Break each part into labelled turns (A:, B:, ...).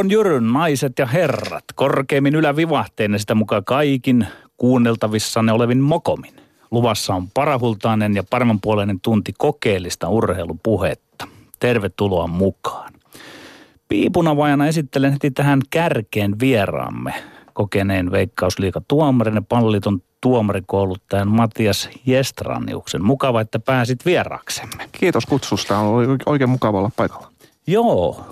A: Arvon Jyryn naiset ja herrat, korkeimmin ylävivahteen sitä mukaan kaikin kuunneltavissanne olevin mokomin. Luvassa on parahultainen ja paremmanpuoleinen tunti kokeellista urheilupuhetta. Tervetuloa mukaan. Piipunavajana esittelen heti tähän kärkeen vieraamme kokeneen veikkausliika tuomarin ja palliton tuomarikouluttajan Matias Jestraniuksen. Mukava, että pääsit vieraaksemme.
B: Kiitos kutsusta. On oikein mukava olla paikalla.
A: Joo.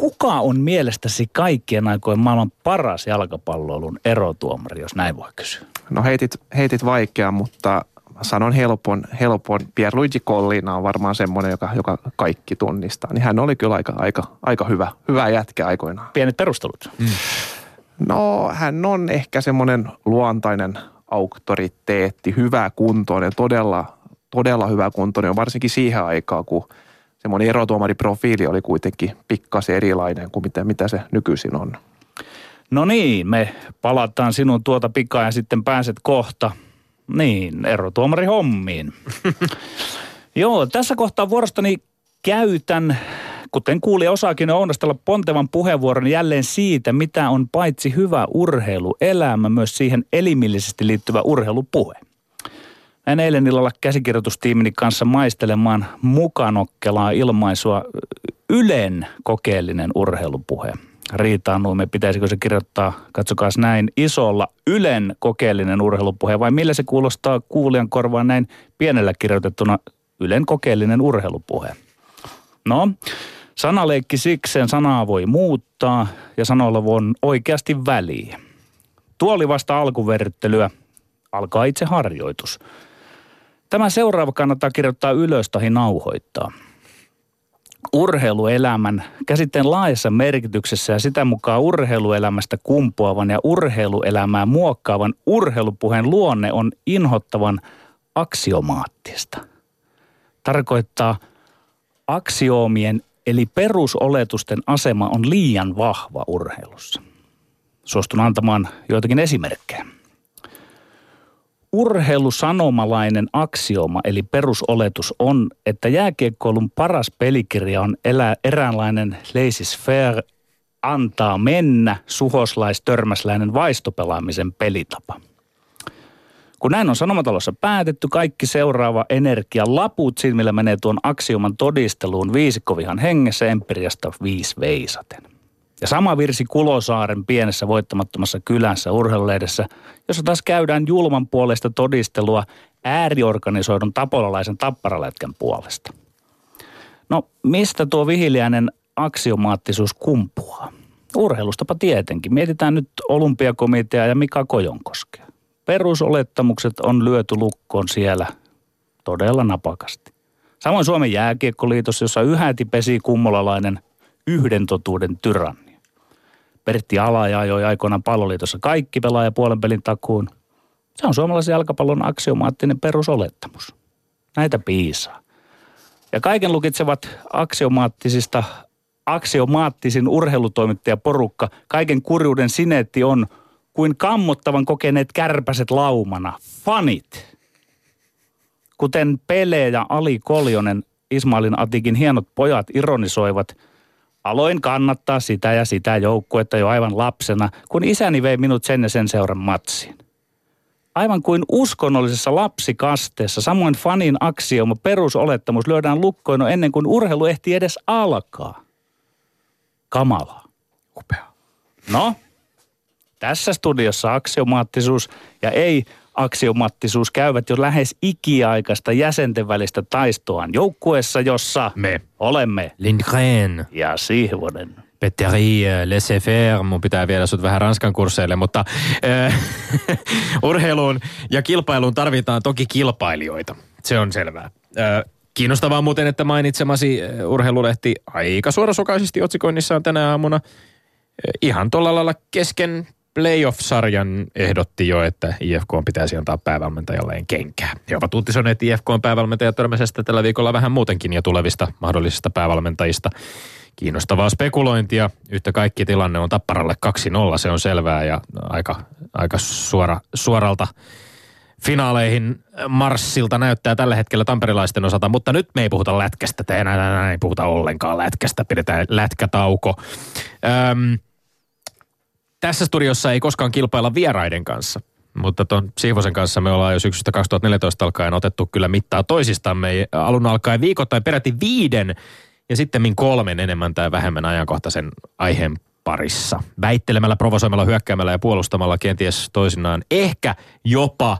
A: Kuka on mielestäsi kaikkien aikojen maailman paras jalkapalloilun erotuomari, jos näin voi kysyä?
B: No heitit, heitit vaikeaa, mutta sanon helpon, helpon. Pierluigi Collina on varmaan semmoinen, joka, joka kaikki tunnistaa. Niin hän oli kyllä aika, aika, aika hyvä, hyvä jätkä aikoinaan.
A: Pienet perustelut. Mm.
B: No hän on ehkä semmoinen luontainen auktoriteetti, hyvä kuntoinen, todella, todella hyvä kuntoinen, varsinkin siihen aikaan, kun semmoinen erotuomariprofiili oli kuitenkin pikkasen erilainen kuin mitä, mitä se nykyisin on.
A: No niin, me palataan sinun tuota pikaa ja sitten pääset kohta, niin, erotuomari hommiin. Joo, tässä kohtaa vuorostani käytän kuten kuuli osaakin onnastella pontevan puheenvuoron jälleen siitä, mitä on paitsi hyvä urheiluelämä, myös siihen elimillisesti liittyvä urheilupuhe. Näin eilen illalla käsikirjoitustiimini kanssa maistelemaan mukanokkelaa ilmaisua Ylen kokeellinen urheilupuhe. Riitaannuimme, pitäisikö se kirjoittaa, katsokaa näin, isolla Ylen kokeellinen urheilupuhe vai millä se kuulostaa kuulijan korvaan näin pienellä kirjoitettuna Ylen kokeellinen urheilupuhe. No, Sanaleikki sikseen sanaa voi muuttaa ja sanoilla on oikeasti väliä. Tuo oli vasta alkuverryttelyä. Alkaa itse harjoitus. Tämä seuraava kannattaa kirjoittaa ylös tai nauhoittaa. Urheiluelämän käsitteen laajassa merkityksessä ja sitä mukaan urheiluelämästä kumpuavan ja urheiluelämää muokkaavan urheilupuheen luonne on inhottavan aksiomaattista. Tarkoittaa aksioomien Eli perusoletusten asema on liian vahva urheilussa. Suostun antamaan joitakin esimerkkejä. Urheilusanomalainen aksioma eli perusoletus on, että jääkiekkoilun paras pelikirja on elää eräänlainen laissez faire, antaa mennä, suhoslais-törmäsläinen vaistopelaamisen pelitapa – kun näin on Sanomatalossa päätetty, kaikki seuraava energia laput silmillä menee tuon aksioman todisteluun viisikkovihan hengessä empiriasta viisi veisaten. Ja sama virsi Kulosaaren pienessä voittamattomassa kylässä urheilulehdessä, jossa taas käydään julman puolesta todistelua ääriorganisoidun tapolalaisen tapparalätkän puolesta. No, mistä tuo vihiliäinen aksiomaattisuus kumpuaa? Urheilustapa tietenkin. Mietitään nyt olympiakomitea ja Mika Kojonkoskea perusolettamukset on lyöty lukkoon siellä todella napakasti. Samoin Suomen jääkiekkoliitos, jossa yhäti pesi kummolalainen yhden totuuden tyranni. Pertti Alaja ajoi aikoinaan palloliitossa kaikki pelaaja puolen pelin takuun. Se on suomalaisen jalkapallon aksiomaattinen perusolettamus. Näitä piisaa. Ja kaiken lukitsevat aksiomaattisista, aksiomaattisin urheilutoimittajaporukka, kaiken kurjuuden sineetti on – kuin kammottavan kokeneet kärpäset laumana. Fanit. Kuten Pele ja Ali Koljonen, Ismailin Atikin hienot pojat ironisoivat, aloin kannattaa sitä ja sitä joukkuetta jo aivan lapsena, kun isäni vei minut sen ja sen seuran matsiin. Aivan kuin uskonnollisessa lapsikasteessa, samoin fanin aksioma perusolettamus lyödään lukkoino ennen kuin urheilu ehtii edes alkaa. Kamalaa.
B: Upea.
A: No, tässä studiossa aksiomaattisuus ja ei aksiomaattisuus käyvät jo lähes ikiaikaista jäsenten välistä taistoaan joukkueessa, jossa
C: me
A: olemme
C: Lindgren
A: ja Sihvonen.
C: Petteri äh, laissez faire, mun pitää viedä sut vähän Ranskan kursseille, mutta äh, urheiluun ja kilpailuun tarvitaan toki kilpailijoita. Se on selvää. Äh, kiinnostavaa muuten, että mainitsemasi urheilulehti aika suorasokaisesti otsikoinnissa on tänä aamuna äh, ihan tuolla lailla kesken playoff-sarjan ehdotti jo, että IFK pitäisi antaa päävalmentajalleen kenkää. He ovat uutisoineet IFK on päävalmentaja törmäisestä tällä viikolla vähän muutenkin ja tulevista mahdollisista päävalmentajista. Kiinnostavaa spekulointia. Yhtä kaikki tilanne on Tapparalle 2-0, se on selvää ja aika, aika suora, suoralta finaaleihin marssilta näyttää tällä hetkellä tamperilaisten osalta, mutta nyt me ei puhuta lätkästä, te enää, enää ei puhuta ollenkaan lätkästä, pidetään lätkätauko. Öm, tässä studiossa ei koskaan kilpailla vieraiden kanssa, mutta tuon Siivosen kanssa me ollaan jo syksystä 2014 alkaen otettu kyllä mittaa toisistamme. Alun alkaen viikoittain peräti viiden ja sitten kolmen enemmän tai vähemmän ajankohtaisen aiheen parissa. Väittelemällä, provosoimalla, hyökkäämällä ja puolustamalla kenties toisinaan ehkä jopa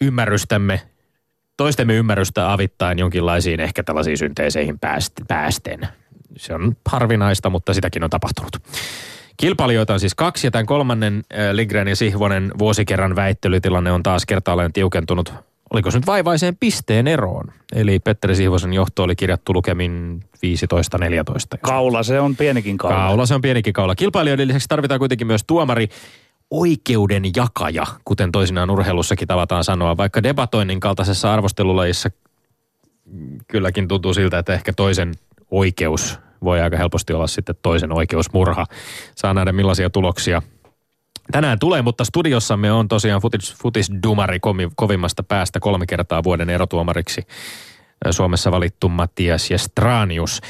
C: ymmärrystämme, toistemme ymmärrystä avittain jonkinlaisiin ehkä tällaisiin synteeseihin päästen. Se on harvinaista, mutta sitäkin on tapahtunut. Kilpailijoita on siis kaksi ja tämän kolmannen äh, Lindgren ja Sihvonen vuosikerran väittelytilanne on taas kertaalleen tiukentunut. Oliko se nyt vaivaiseen pisteen eroon? Eli Petteri Sihvosen johto oli kirjattu lukemin 15-14.
A: Kaula se on pienikin kaula.
C: Kaula se on pienikin kaula. Kilpailijoiden lisäksi tarvitaan kuitenkin myös tuomari oikeuden jakaja, kuten toisinaan urheilussakin tavataan sanoa. Vaikka debatoinnin kaltaisessa arvostelulajissa kylläkin tuntuu siltä, että ehkä toisen oikeus voi aika helposti olla sitten toisen oikeusmurha. Saa nähdä millaisia tuloksia tänään tulee, mutta studiossamme on tosiaan futis, futisdumari kovimmasta päästä kolme kertaa vuoden erotuomariksi Suomessa valittu Mattias ja Stranius.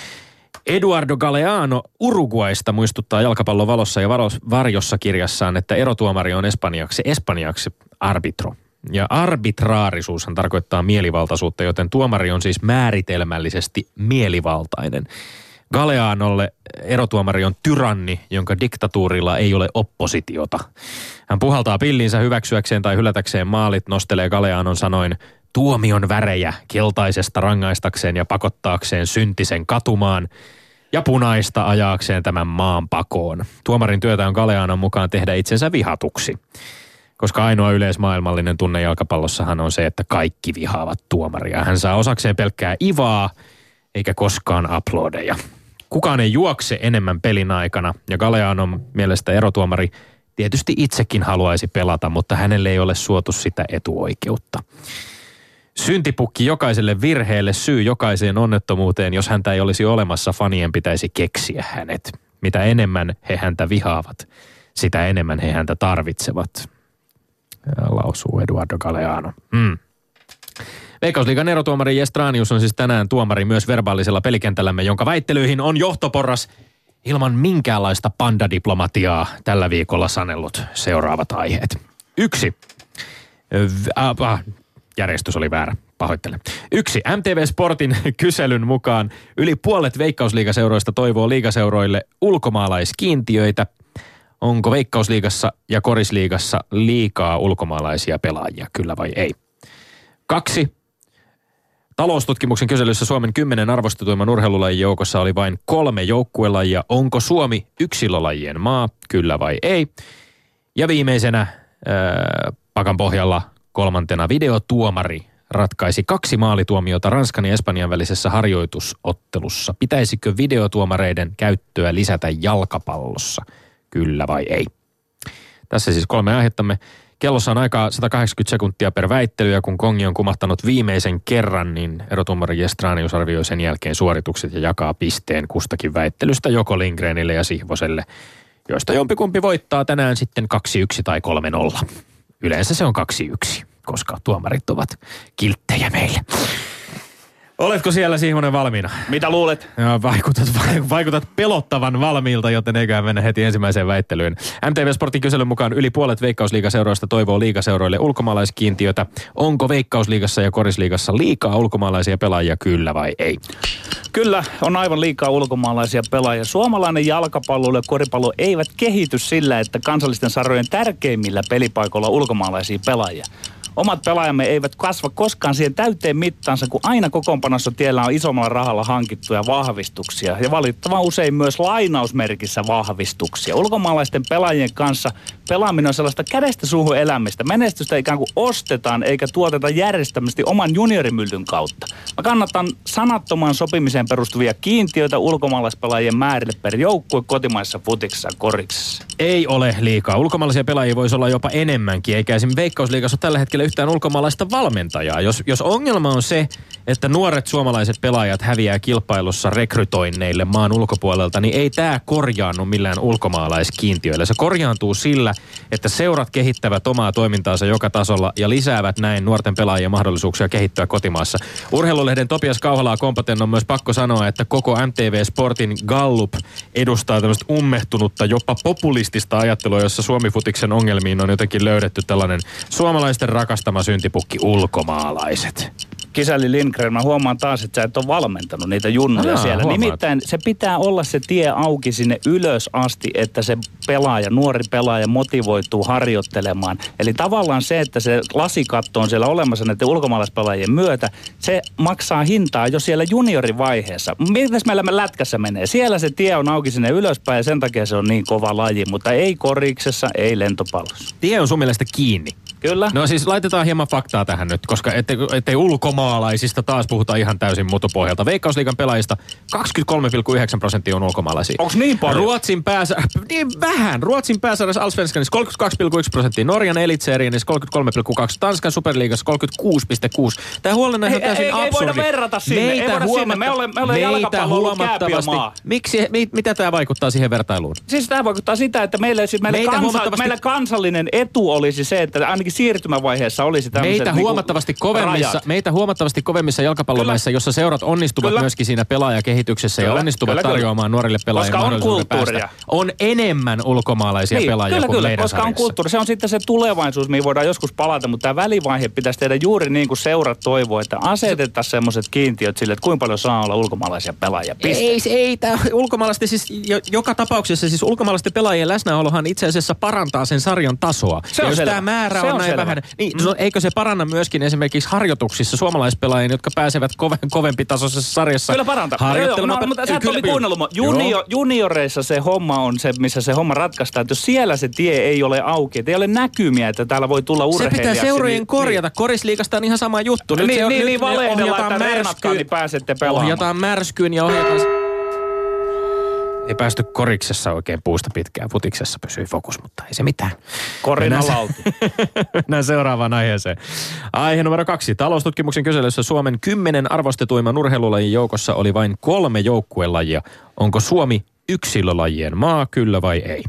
C: Eduardo Galeano Uruguaista muistuttaa jalkapallon valossa ja varjossa kirjassaan, että erotuomari on espanjaksi, espanjaksi arbitro. Ja arbitraarisuushan tarkoittaa mielivaltaisuutta, joten tuomari on siis määritelmällisesti mielivaltainen. Galeanolle erotuomari on tyranni, jonka diktatuurilla ei ole oppositiota. Hän puhaltaa pillinsä hyväksyäkseen tai hylätäkseen maalit, nostelee Galeanon sanoin tuomion värejä keltaisesta rangaistakseen ja pakottaakseen syntisen katumaan ja punaista ajaakseen tämän maan pakoon. Tuomarin työtä on Galeanon mukaan tehdä itsensä vihatuksi. Koska ainoa yleismaailmallinen tunne jalkapallossahan on se, että kaikki vihaavat tuomaria. Hän saa osakseen pelkkää ivaa, eikä koskaan uploadeja. Kukaan ei juokse enemmän pelin aikana, ja Galeanon mielestä erotuomari tietysti itsekin haluaisi pelata, mutta hänelle ei ole suotu sitä etuoikeutta. Syntipukki jokaiselle virheelle, syy jokaiseen onnettomuuteen, jos häntä ei olisi olemassa, fanien pitäisi keksiä hänet. Mitä enemmän he häntä vihaavat, sitä enemmän he häntä tarvitsevat. Lausuu Eduardo Galeano. Mm. Veikkausliigan erotuomari Jestranius on siis tänään tuomari myös verbaalisella pelikentällämme, jonka väittelyihin on johtoporras ilman minkäänlaista pandadiplomatiaa tällä viikolla sanellut seuraavat aiheet. Yksi. Äh, äh, järjestys oli väärä. Pahoittelen. Yksi. MTV Sportin kyselyn mukaan yli puolet veikkausliigaseuroista toivoo liigaseuroille ulkomaalaiskiintiöitä. Onko veikkausliigassa ja korisliigassa liikaa ulkomaalaisia pelaajia, kyllä vai ei? Kaksi. Taloustutkimuksen kyselyssä Suomen kymmenen arvostetuimman urheilulajin joukossa oli vain kolme joukkuelajia. Onko Suomi yksilölajien maa, kyllä vai ei? Ja viimeisenä ää, pakan pohjalla kolmantena videotuomari ratkaisi kaksi maalituomiota Ranskan ja Espanjan välisessä harjoitusottelussa. Pitäisikö videotuomareiden käyttöä lisätä jalkapallossa, kyllä vai ei? Tässä siis kolme aihettamme. Kellossa on aikaa 180 sekuntia per väittely ja kun Kongi on kumahtanut viimeisen kerran, niin erotuomari Jestranius arvioi sen jälkeen suoritukset ja jakaa pisteen kustakin väittelystä joko Lindgrenille ja Sihvoselle, joista jompikumpi voittaa tänään sitten 2-1 tai 3-0. Yleensä se on 2-1, koska tuomarit ovat kilttejä meille. Oletko siellä Sihmonen valmiina?
A: Mitä luulet?
C: Ja vaikutat, vaikutat pelottavan valmiilta, joten eiköhän mennä heti ensimmäiseen väittelyyn. MTV Sportin kyselyn mukaan yli puolet Veikkausliigaseuroista toivoo liigaseuroille ulkomaalaiskiintiötä. Onko Veikkausliigassa ja Korisliigassa liikaa ulkomaalaisia pelaajia, kyllä vai ei?
A: Kyllä, on aivan liikaa ulkomaalaisia pelaajia. Suomalainen jalkapallo ja koripallo eivät kehity sillä, että kansallisten sarjojen tärkeimmillä pelipaikoilla on ulkomaalaisia pelaajia. Omat pelaajamme eivät kasva koskaan siihen täyteen mittaansa, kun aina kokoonpanossa tiellä on isommalla rahalla hankittuja vahvistuksia. Ja valittavan usein myös lainausmerkissä vahvistuksia. Ulkomaalaisten pelaajien kanssa pelaaminen on sellaista kädestä suuhun elämistä. Menestystä ikään kuin ostetaan eikä tuoteta järjestämästi oman juniorimyllyn kautta. Mä kannatan sanattoman sopimiseen perustuvia kiintiöitä ulkomaalaispelaajien määrille per joukkue kotimaisessa futiksessa koriksessa.
C: Ei ole liikaa. Ulkomaalaisia pelaajia voisi olla jopa enemmänkin, eikä esimerkiksi Veikkausliigassa tällä hetkellä yhtään ulkomaalaista valmentajaa. Jos, jos ongelma on se, että nuoret suomalaiset pelaajat häviää kilpailussa rekrytoinneille maan ulkopuolelta, niin ei tämä korjaannu millään ulkomaalaiskiintiöillä. Se korjaantuu sillä, että seurat kehittävät omaa toimintaansa joka tasolla ja lisäävät näin nuorten pelaajien mahdollisuuksia kehittyä kotimaassa. Urheilulehden Topias Kauhalaa kompaten on myös pakko sanoa, että koko MTV Sportin Gallup edustaa tämmöistä ummehtunutta, jopa populistista ajattelua, jossa Suomi-futiksen ongelmiin on jotenkin löydetty tällainen suomalaisten rakastama syntipukki ulkomaalaiset.
A: Kisäli Lindgren, mä huomaan taas, että sä et ole valmentanut niitä junnuja
C: Aa,
A: siellä.
C: huomaat.
A: Nimittäin se pitää olla se tie auki sinne ylös asti, että se pelaaja, nuori pelaaja motivoituu harjoittelemaan. Eli tavallaan se, että se lasikatto on siellä olemassa näiden ulkomaalaispelaajien myötä, se maksaa hintaa jo siellä juniorivaiheessa. Mitäs meillä me lätkässä menee? Siellä se tie on auki sinne ylöspäin ja sen takia se on niin kova laji, mutta ei koriksessa, ei lentopallossa.
C: Tie on sun mielestä kiinni.
A: Kyllä.
C: No siis laitetaan hieman faktaa tähän nyt, koska ettei, ettei ulkomaalaisista taas puhuta ihan täysin mutupohjalta. Veikkausliigan pelaajista 23,9 prosenttia on ulkomaalaisia.
A: Onks niin paljon?
C: Ruotsin pääsä... Niin vähän. Ruotsin pääsarjassa Allsvenskanissa 32,1 prosenttia. Norjan Elitserienissä 33,2. Tanskan Superliigassa 36,6. Tämä huolenaihe on
A: Ei-
C: täysin
A: ei- ei
C: absurdi.
A: voida verrata sinne, ei voida sinne. Me olemme- me olemme
C: meitä huomattavasti... Miksi, mi, mitä tämä vaikuttaa siihen vertailuun?
A: Siis tämä vaikuttaa sitä, että meille, siis meille,
C: Meitä
A: kansa,
C: huomattavasti-
A: meillä kansallinen etu olisi se, että ainakin siirtymävaiheessa olisi tämmöiset
C: Meitä
A: niinku
C: huomattavasti, kovemmissa,
A: rajat.
C: meitä huomattavasti kovemmissa jalkapallomaissa, jossa seurat onnistuvat
A: Kyllä.
C: myöskin siinä pelaajakehityksessä ja
A: Kyllä,
C: onnistuvat
A: kyllä, kyllä.
C: tarjoamaan nuorille pelaajille
A: Koska on kulttuuria.
C: päästä. On enemmän ulkomaalaisia
A: Niin,
C: pelaajia
A: kyllä,
C: kuin
A: kyllä,
C: meidän
A: koska on kulttuuri. Se on sitten se tulevaisuus, mihin voidaan joskus palata, mutta tämä välivaihe pitäisi tehdä juuri niin kuin seurat toivoo, että asetettaisiin semmoiset kiintiöt sille, että kuinka paljon saa olla ulkomaalaisia pelaajia. Piste.
C: Ei, ei tämä ulkomaalaisten siis, jo, joka tapauksessa siis ulkomaalaisten pelaajien läsnäolohan itse asiassa parantaa sen sarjan tasoa.
A: Se
C: ja
A: on
C: jos
A: selvä.
C: tämä määrä
A: Se
C: on,
A: on
C: näin
A: selvä.
C: vähän, niin no, eikö se paranna myöskin esimerkiksi harjoituksissa suomalaispelaajien, jotka pääsevät kove, kovempi tasoisessa sarjassa
A: Kyllä parantaa.
C: harjoittelemaan?
A: Joo, joo, no, mutta sä et
C: Kyllä,
A: kuunnellut. Junior, junioreissa se homma on se, missä se homma ratkaistaan. Että jos siellä se tie ei ole auki, että ei ole näkymiä, että täällä voi tulla
C: Se
A: urheilijaksi.
C: pitää seurojen
A: niin-
C: korjata. Korisliigasta on ihan sama juttu.
A: Niin, niin, niin,
C: nyt
A: niin valehdellaan, että reenatkaa,
C: märskyyn-
A: niin pääsette pelaamaan.
C: Ohjataan märskyyn ja ohjataan... Ei päästy koriksessa oikein puusta pitkään. Futiksessa pysyi fokus, mutta ei se mitään.
A: Korina lauti.
C: Mennään seuraavaan aiheeseen. Aihe numero kaksi. Taloustutkimuksen kyselyssä Suomen kymmenen arvostetuimman urheilulajin joukossa oli vain kolme joukkuelajia. Onko Suomi yksilölajien maa, kyllä vai ei?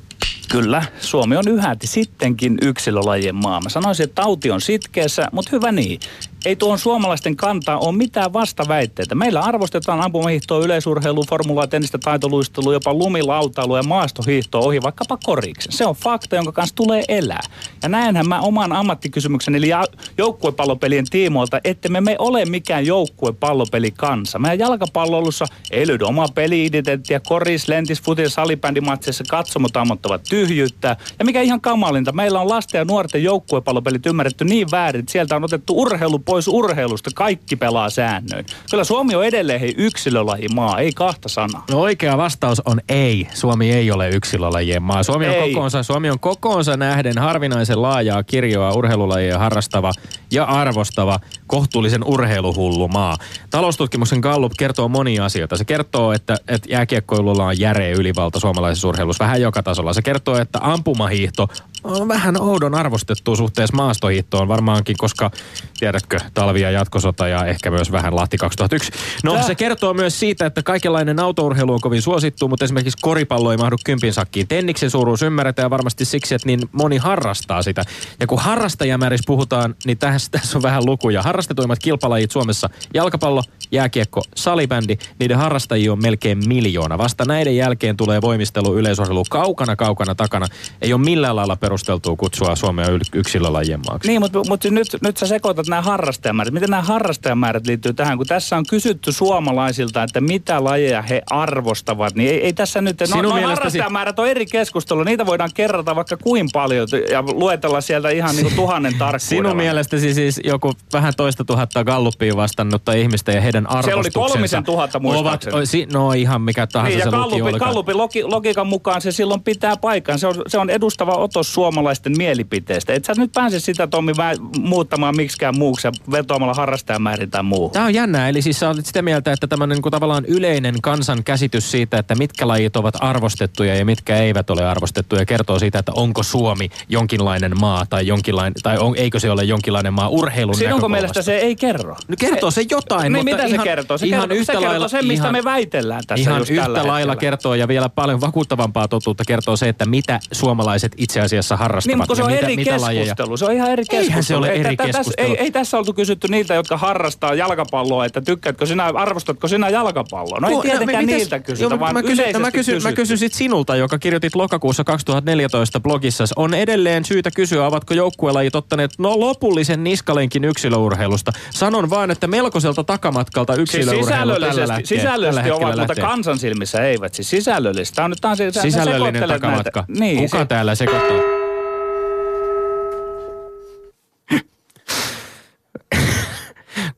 A: Kyllä, Suomi on yhäti sittenkin yksilölajien maa. Mä sanoisin, että tauti on sitkeässä, mutta hyvä niin. Ei tuon suomalaisten kantaa ole mitään vastaväitteitä. Meillä arvostetaan ampumahiihtoa, yleisurheilua, formulaa, tennistä, taitoluistelua, jopa lumilautailua ja maastohiihtoa ohi vaikkapa koriksen. Se on fakta, jonka kanssa tulee elää. Ja näinhän mä oman ammattikysymyksen eli joukkuepallopelien tiimoilta, että me, me ole mikään joukkuepallopelikansa. Meidän jalkapalloilussa ei löydy omaa peli-identiteettiä, koris, lentis, futis, salibändimatseissa katsomot ammottavat tyhjyyttä. Ja mikä ihan kamalinta, meillä on lasten ja nuorten joukkuepallopelit ymmärretty niin väärin, että sieltä on otettu urheilu pois urheilusta, kaikki pelaa säännöin. Kyllä Suomi on edelleen hei yksilölajimaa, ei kahta sanaa.
C: No oikea vastaus on ei. Suomi ei ole yksilölajien maa. Suomi on,
A: Ei.
C: kokoonsa, Suomi on kokoonsa nähden harvinaisen laajaa kirjoa urheilulajia harrastava ja arvostava kohtuullisen urheiluhullu maa. Taloustutkimuksen Gallup kertoo monia asioita. Se kertoo, että, että jääkiekkoilulla on järeä ylivalta suomalaisessa urheilussa vähän joka tasolla. Se kertoo, että ampumahiihto on vähän oudon arvostettu suhteessa maastohiihtoon varmaankin, koska tiedätkö, talvi ja jatkosota ja ehkä myös vähän Lahti 2001. No
A: Tää-
C: se kertoo myös siitä, että kaikenlainen autourheilu on kovin suosittu, mutta esimerkiksi koripallo ei mahdu kympin sakkiin. Tenniksen suuruus ymmärretään varmasti siksi, että niin moni harrastaa sitä. Ja kun harrastajamäärissä puhutaan, niin tässä, tässä on vähän lukuja. Harrastetuimmat kilpalajit Suomessa jalkapallo, jääkiekko, salibändi, niiden harrastajia on melkein miljoona. Vasta näiden jälkeen tulee voimistelu yleisurheilu kaukana kaukana takana. Ei ole millään lailla perusteltua kutsua Suomea yksilölajien maaksi.
A: Niin, mutta, mutta nyt, nyt sä sekoitat nämä harrastajamäärät. Miten nämä harrastajamäärät liittyy tähän? Kun tässä on kysytty suomalaisilta, että mitä lajeja he arvostavat, niin ei, ei tässä nyt... No,
C: Sinun
A: no
C: mielestäsi-
A: harrastajamäärät on eri keskustelu. Niitä voidaan kerrata vaikka kuin paljon ja luetella sieltä ihan niin kuin tuhannen tarkkuudella.
C: Sinun mielestäsi siis joku vähän toista tuhatta galluppiin vastannutta ihmistä ja heidän
A: oli
C: arvostuksensa
A: kolmisen tuhatta
C: ovat,
A: muistaakseni.
C: o- si, No ihan mikä tahansa
A: Niin, ja
C: se luki
A: Gallupin, logi, logiikan mukaan se silloin pitää paikan. Se on, se on edustava otos suomalaisten mielipiteestä. Et sä nyt pääse sitä, Tommi, muuttamaan miksikään muuksi ja vetoamalla harrastajamäärin tai muuhun.
C: Tämä on jännää, eli siis sä olet sitä mieltä, että tämmöinen niin tavallaan yleinen kansan käsitys siitä, että mitkä lajit ovat arvostettuja ja mitkä eivät ole arvostettuja, kertoo siitä, että onko Suomi jonkinlainen maa tai, jonkinlainen, tai on, eikö se ole jonkinlainen maa urheilun
A: Sinunko
C: näkökulmasta.
A: mielestä se ei kerro?
C: No kertoo se jotain,
A: Niin
C: mutta
A: mitä
C: ihan,
A: se kertoo? Se
C: ihan
A: kertoo,
C: yhtä
A: se kertoo
C: lailla,
A: sen, mistä
C: ihan,
A: me väitellään tässä
C: Ihan
A: just
C: yhtä
A: tällä
C: lailla
A: hetkellä.
C: kertoo ja vielä paljon vakuuttavampaa totuutta kertoo se, että mitä suomalaiset itse asiassa harrastavat.
A: Niin, mutta kun se on
C: mitä,
A: eri
C: mitä
A: keskustelu.
C: lajeja.
A: Se on ihan eri
C: Eihän
A: keskustelu.
C: se ole
A: ei,
C: eri keskustelu.
A: Ei, ei tässä oltu kysytty niiltä, jotka harrastaa jalkapalloa, että tykkäätkö sinä, arvostatko sinä jalkapalloa? No ei
C: Ku-
A: tietenkään
C: mites-
A: niiltä kysytä,
C: joo,
A: vaan
C: mä kysyn, no mä kysyn, mä kysyn sit sinulta, joka kirjoitit lokakuussa 2014 blogissa. On edelleen syytä kysyä, ovatko joukkuelajit ottaneet no lopullisen niskalenkin yksilöurheilusta. Sanon vain, että melkoiselta takamatkalta
A: Siis
C: yksilöurheilu tällä
A: sisällöllisesti,
C: lähtee,
A: sisällöllisesti
C: tällä
A: ovat, mutta
C: lähtee.
A: kansan silmissä eivät. Siis sisällöllisesti. Tämä on nyt taas, sä- sä
C: Sisällöllinen takamatka.
A: Näitä. Niin,
C: Kuka
A: se-
C: täällä sekoittaa?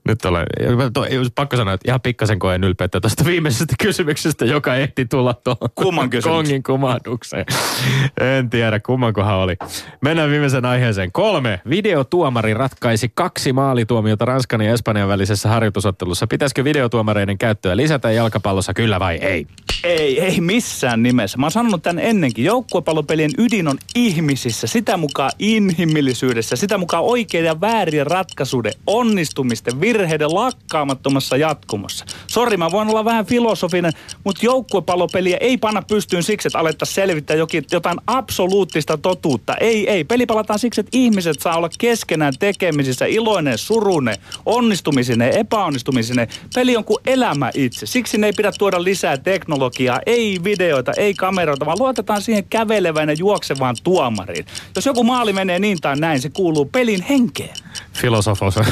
C: Nyt olen, pakko sanoa, että ihan pikkasen koen ylpeyttä tuosta viimeisestä kysymyksestä, joka ehti tulla tuohon
A: Kumman
C: kongin kumahdukseen. En tiedä, kummankohan oli. Mennään viimeisen aiheeseen. Kolme. Videotuomari ratkaisi kaksi maalituomiota Ranskan ja Espanjan välisessä harjoitusottelussa. Pitäisikö videotuomareiden käyttöä lisätä jalkapallossa, kyllä vai ei?
A: Ei, ei missään nimessä. Mä oon sanonut tämän ennenkin. Joukkuepallopelien ydin on ihmisissä, sitä mukaan inhimillisyydessä, sitä mukaan oikeiden ja väärien ratkaisuiden, onnistumisten, virheiden lakkaamattomassa jatkumossa. Sori, mä voin olla vähän filosofinen, mutta joukkuepallopeliä ei panna pystyyn siksi, että alettaisiin selvittää jokin, jotain absoluuttista totuutta. Ei, ei. Peli palataan siksi, että ihmiset saa olla keskenään tekemisissä, iloinen, surunen, onnistumisine, epäonnistumisine. Peli on kuin elämä itse. Siksi ne ei pidä tuoda lisää teknologiaa, ei videoita, ei kameroita, vaan luotetaan siihen kävelevään ja juoksevaan tuomariin. Jos joku maali menee niin tai näin, se kuuluu pelin henkeen.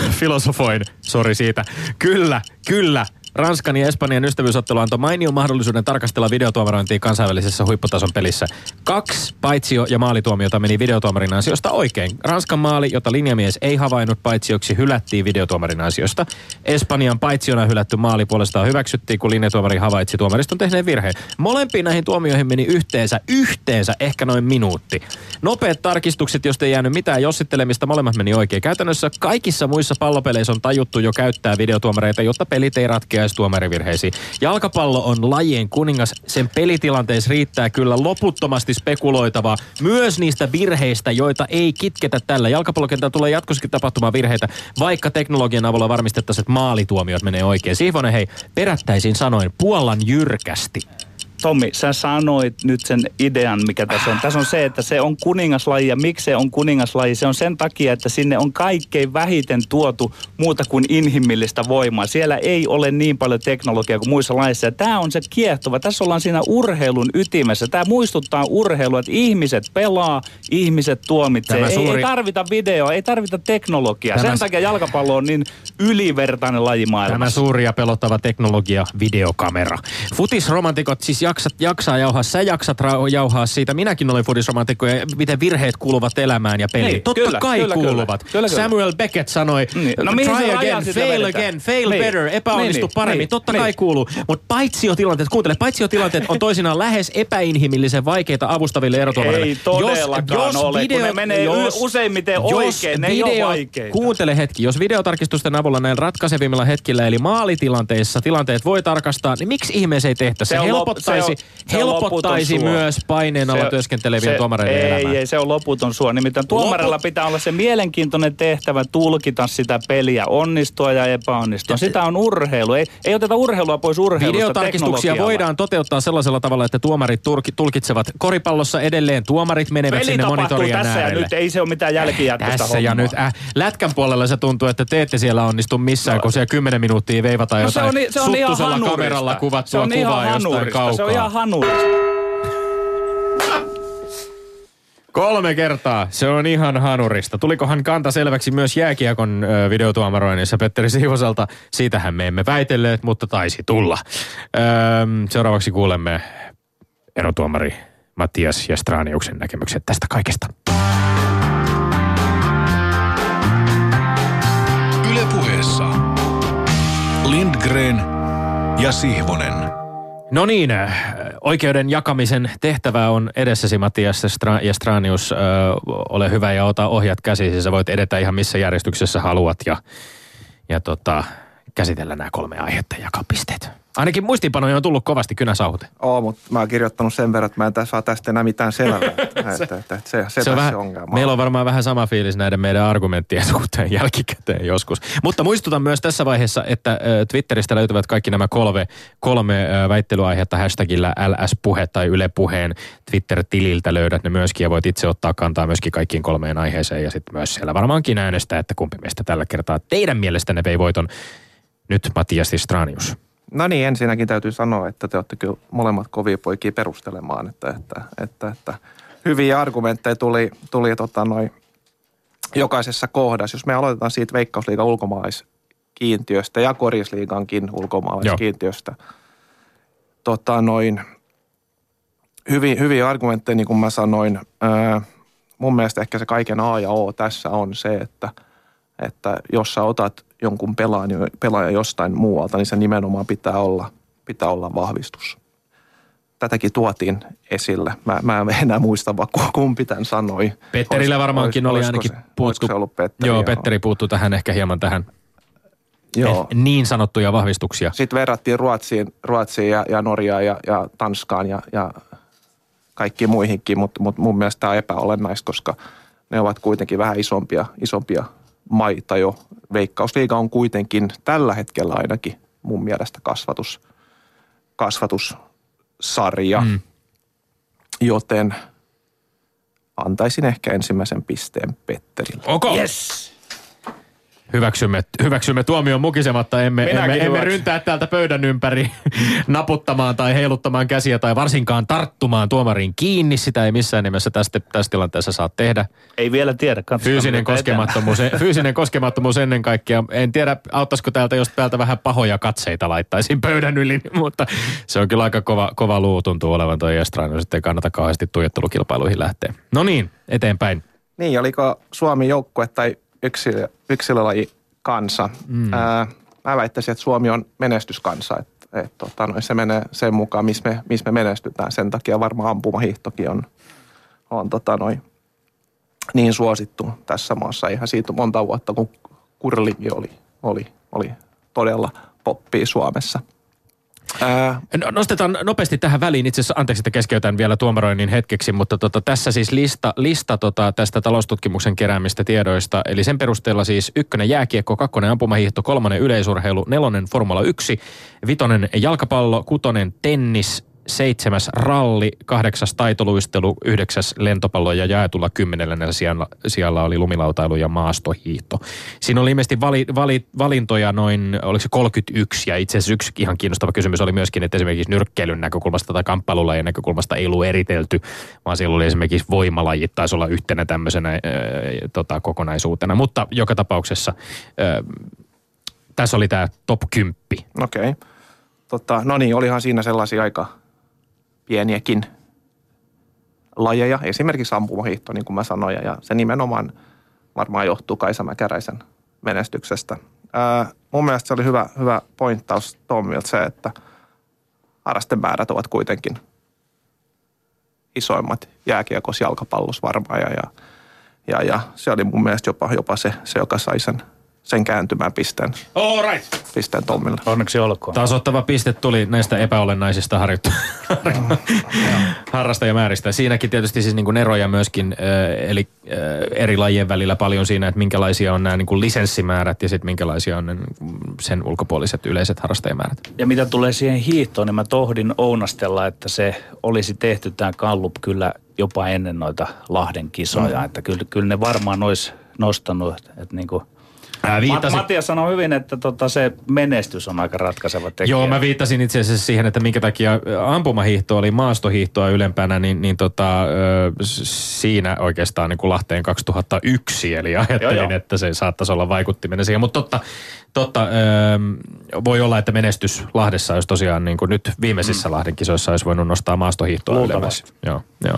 C: Filosofoin, sori siitä. Kyllä, kyllä. Ranskan ja Espanjan ystävyysottelu antoi mainion mahdollisuuden tarkastella videotuomarointia kansainvälisessä huipputason pelissä. Kaksi paitsio- ja maalituomiota meni videotuomarin ansiosta oikein. Ranskan maali, jota linjamies ei havainnut paitsioksi, hylättiin videotuomarin ansiosta. Espanjan paitsiona hylätty maali puolestaan hyväksyttiin, kun linjatuomari havaitsi tuomariston tehneen virheen. Molempiin näihin tuomioihin meni yhteensä, yhteensä ehkä noin minuutti. Nopeat tarkistukset, josta ei jäänyt mitään jossittelemista, molemmat meni oikein. Käytännössä kaikissa muissa pallopeleissä on tajuttu jo käyttää videotuomareita, jotta pelit ei ratkeaisi tuomarivirheisiin. Jalkapallo on lajien kuningas. Sen pelitilanteessa riittää kyllä loputtomasti spekuloitavaa. Myös niistä virheistä, joita ei kitketä tällä. Jalkapallokentällä tulee jatkossakin tapahtumaan virheitä, vaikka teknologian avulla varmistettaisiin, että maalituomiot menee oikein. Siivonen, hei, perättäisin sanoin, puolan jyrkästi.
A: Tommi, sä sanoit nyt sen idean, mikä tässä on. Tässä on se, että se on kuningaslaji ja miksi se on kuningaslaji? Se on sen takia, että sinne on kaikkein vähiten tuotu muuta kuin inhimillistä voimaa. Siellä ei ole niin paljon teknologiaa kuin muissa laissa. Ja tämä on se kiehtova. Tässä ollaan siinä urheilun ytimessä. Tämä muistuttaa urheilua, että ihmiset pelaa, ihmiset tuomitsee.
C: Tämä
A: Ei,
C: suuri-
A: ei tarvita videoa, ei tarvita teknologiaa.
C: Tämä-
A: Sen takia jalkapallo on niin ylivertainen laji
C: Tämä
A: maailmassa.
C: suuri ja pelottava teknologia, videokamera. Futisromantikot siis jaksat, jaksaa jauhaa, sä jaksat ra- jauhaa siitä. Minäkin olen futisromantikko ja miten virheet kuuluvat elämään ja peliin.
A: Niin,
C: Totta
A: kyllä,
C: kai
A: kyllä,
C: kuuluvat.
A: Kyllä, kyllä.
C: Samuel Beckett sanoi,
A: Niin. No
C: try again, fail
A: vedetään?
C: again, fail
A: Niin.
C: better, epäonnistu
A: Niin, niin,
C: paremmin.
A: niin,
C: Totta
A: niin.
C: kai kuuluu. Mutta paitsiotilanteet, kuuntele, paitsiotilanteet on toisinaan lähes epäinhimillisen vaikeita avustaville erotuomareille.
A: Ei todellakaan ole, kun ne menee y- useimmiten oikein, ne ei ole vaikeita.
C: Kuuntele hetki, jos videotarkistusten avulla näillä ratkaisevimmilla hetkillä, eli maalitilanteissa tilanteet voi tarkastaa, niin miksi ihmeessä ei tehtäisi? Se,
A: Se lop-
C: helpottaisi,
A: se on- se on
C: helpottaisi
A: loputon suo.
C: myös paineen alla
A: Se-
C: työskentelevien
A: se-
C: tuomareiden
A: ei,
C: elämää.
A: Ei, se on loputon suo. Nimittäin tuomarilla
C: Loput-
A: pitää olla se mielenkiintoinen tehtävä tulkita sitä peliä, onnistua ja epäonnistua. Sitä on urheilu. Ei, ei oteta urheilua pois urheilusta
C: Videotarkistuksia voidaan toteuttaa sellaisella tavalla, että tuomarit tulkitsevat koripallossa edelleen. Tuomarit menevät
A: Peli
C: sinne monitorien
A: tässä ja
C: äärelle.
A: nyt, ei se ole mitään jälkijättöistä
C: Tässä ja
A: hommaa.
C: nyt. Äh, lätkän puolella se tuntuu, että te ette siellä onnistu missään, kun siellä 10 minuuttia veivataan
A: No se
C: jotain
A: on, ni- se on ihan
C: kameralla
A: se
C: kuvattua
A: on ihan
C: kuvaa jostain
A: hanurista. On ihan hanurista.
C: Kolme kertaa. Se on ihan hanurista. Tulikohan kanta selväksi myös jääkiekon ö, videotuomaroinnissa Petteri Siivoselta? Siitähän me emme väitelleet, mutta taisi tulla. Öö, seuraavaksi kuulemme erotuomari Mattias ja Straniuksen näkemykset tästä kaikesta.
D: Ylepuheessa Lindgren ja Sihvonen.
C: No niin, äh, oikeuden jakamisen tehtävä on edessäsi Mattias Stra- ja Stranius. Ö, ole hyvä ja ota ohjat käsisi. Sä voit edetä ihan missä järjestyksessä haluat ja, ja tota, käsitellä nämä kolme aihetta ja jakaa pisteet. Ainakin muistiinpanoja on tullut kovasti kynäsauhute.
B: Oo, mutta mä oon kirjoittanut sen verran, että mä en tässä saa tästä enää mitään selvää. että, että, että, se, se, se,
C: Se on vähän,
B: se ongelma.
C: meillä on varmaan vähän sama fiilis näiden meidän argumenttien suhteen jälkikäteen joskus. Mutta muistutan myös tässä vaiheessa, että Twitteristä löytyvät kaikki nämä kolme, kolme väittelyaihetta hashtagillä LS-puhe tai Yle Puheen Twitter-tililtä löydät ne myöskin ja voit itse ottaa kantaa myöskin kaikkiin kolmeen aiheeseen ja sitten myös siellä varmaankin äänestää, että kumpi meistä tällä kertaa teidän mielestänne vei voiton. Nyt Matias Stranius.
B: No niin, ensinnäkin täytyy sanoa, että te olette kyllä molemmat kovia poikia perustelemaan, että, että, että, että hyviä argumentteja tuli, tuli tota noin jokaisessa kohdassa. Jos me aloitetaan siitä Veikkausliigan ulkomaalaiskiintiöstä ja Korisliigankin ulkomaalaiskiintiöstä. Tota noin, hyviä, hyviä argumentteja, niin kuin mä sanoin. Ää, mun mielestä ehkä se kaiken A ja O tässä on se, että, että jos sä otat jonkun pelaajan, pelaajan jostain muualta, niin se nimenomaan pitää olla, pitää olla vahvistus. Tätäkin tuotiin esille. Mä, mä en enää muista, kumpi tämän sanoi.
C: Petterillä varmaankin
B: olis-
C: oli ainakin
B: se-
C: puuttu.
B: se ollut Petteri?
C: Joo, Petteri puuttuu tähän ehkä hieman tähän
B: Joo.
C: eh, niin sanottuja vahvistuksia.
B: Sitten verrattiin Ruotsiin, Ruotsiin ja, ja Norjaan ja, ja Tanskaan ja, ja kaikkiin muihinkin, mutta mut mun mielestä tämä on epäolennaista, koska ne ovat kuitenkin vähän isompia, isompia maita jo. Veikkausliiga on kuitenkin tällä hetkellä ainakin mun mielestä kasvatus, kasvatussarja,
C: Mm.
B: joten antaisin ehkä ensimmäisen pisteen Petterille.
C: Okay.
A: Yes!
C: Hyväksymme, hyväksymme tuomion mukisematta, emme,
A: Minäkin
C: emme, emme ryntää täältä pöydän ympäri naputtamaan tai heiluttamaan käsiä tai varsinkaan tarttumaan tuomariin kiinni. Sitä ei missään nimessä tästä, tässä tilanteessa saa tehdä.
A: Ei vielä tiedä.
C: Fyysinen koskemattomuus, fyysinen koskemattomuus ennen kaikkea. En tiedä, auttaisiko täältä, jos täältä vähän pahoja katseita laittaisin pöydän yli, mutta se on kyllä aika kova, kova luu tuntuu olevan toi Estraan, jos ei kannata kauheasti tuijottelukilpailuihin lähteä. No niin, eteenpäin.
B: Niin, oliko Suomi joukkue tai yksilö, yksilölaji kansa? Mm. Ää, mä väittäisin, että Suomi on menestyskansa. Että et, tota, no, se menee sen mukaan, missä me, missä me menestytään. Sen takia varmaan ampumahiihtokin on, on tota, noi, niin suosittu tässä maassa. Ihan siitä monta vuotta, kun kurlingi oli, oli, oli todella poppia Suomessa. Ää,
C: No, Nostetaan nopeasti tähän väliin. Itse asiassa, anteeksi, että keskeytän vielä tuomaroinnin hetkeksi, mutta tota, tässä siis lista, lista tota, tästä taloustutkimuksen keräämistä tiedoista. Eli sen perusteella siis ykkönen jääkiekko, kakkonen ampumahiihto, kolmonen yleisurheilu, nelonen Formula 1, vitonen jalkapallo, kutonen tennis, seitsemäs ralli, kahdeksas taitoluistelu, yhdeksäs lentopallo ja jaetulla kymmenellä sijalla, sijalla oli lumilautailu ja maastohiihto. Siinä oli ilmeisesti vali, vali, valintoja noin, oliko se 31 ja itse asiassa yksi ihan kiinnostava kysymys oli myöskin, että esimerkiksi nyrkkeilyn näkökulmasta tai kamppailulajien näkökulmasta ei ollut eritelty, vaan siellä oli esimerkiksi voimalajit taisi olla yhtenä tämmöisenä ää, tota, kokonaisuutena. Mutta joka tapauksessa ää, tässä oli tämä top 10.
B: Okei. Okay. Tota, no niin, olihan siinä sellaisia aika pieniäkin lajeja, esimerkiksi ampumahiihto, niin kuin mä sanoin, ja se nimenomaan varmaan johtuu Kaisa Mäkäräisen menestyksestä. Ää, mun mielestä se oli hyvä, hyvä pointtaus Tommilta se, että harrastemäärät ovat kuitenkin isoimmat jääkiekossa jalkapallossa varmaan, ja, ja, ja, ja se oli mun mielestä jopa, jopa se, se, joka sai sen, sen kääntymään pisteen,
C: All right.
B: pisteen Tommille.
A: Onneksi olkoon.
C: Tasoittava piste tuli näistä epäolennaisista harjoittu- harrastajamääristä. Siinäkin tietysti siis niin kuin eroja myöskin, äh, eli äh, eri lajien välillä paljon siinä, että minkälaisia on nämä niin kuin lisenssimäärät ja sitten minkälaisia on sen ulkopuoliset yleiset harrastajamäärät.
A: Ja mitä tulee siihen hiihtoon, niin mä tohdin ounastella, että se olisi tehty tämä kallup kyllä jopa ennen noita Lahden kisoja. Mm. Että kyllä, kyllä ne varmaan olisi nostanut, että, niin kuin
C: viittasin,
A: Matias sanoi hyvin, että tota, se menestys on aika ratkaiseva tekijä.
C: Joo, mä viittasin itse asiassa siihen, että minkä takia ampumahiihto oli maastohiihtoa ylempänä, niin, niin tota, siinä oikeastaan niin kuin Lahteen 2001, eli ajattelin,
A: Joo, joo.
C: että se saattaisi olla vaikuttimena siihen. Mutta totta, totta voi olla, että menestys Lahdessa olisi tosiaan niin kuin nyt viimeisissä mm. Lahden kisoissa olisi voinut nostaa maastohiihtoa ylemmäs. Joo, joo.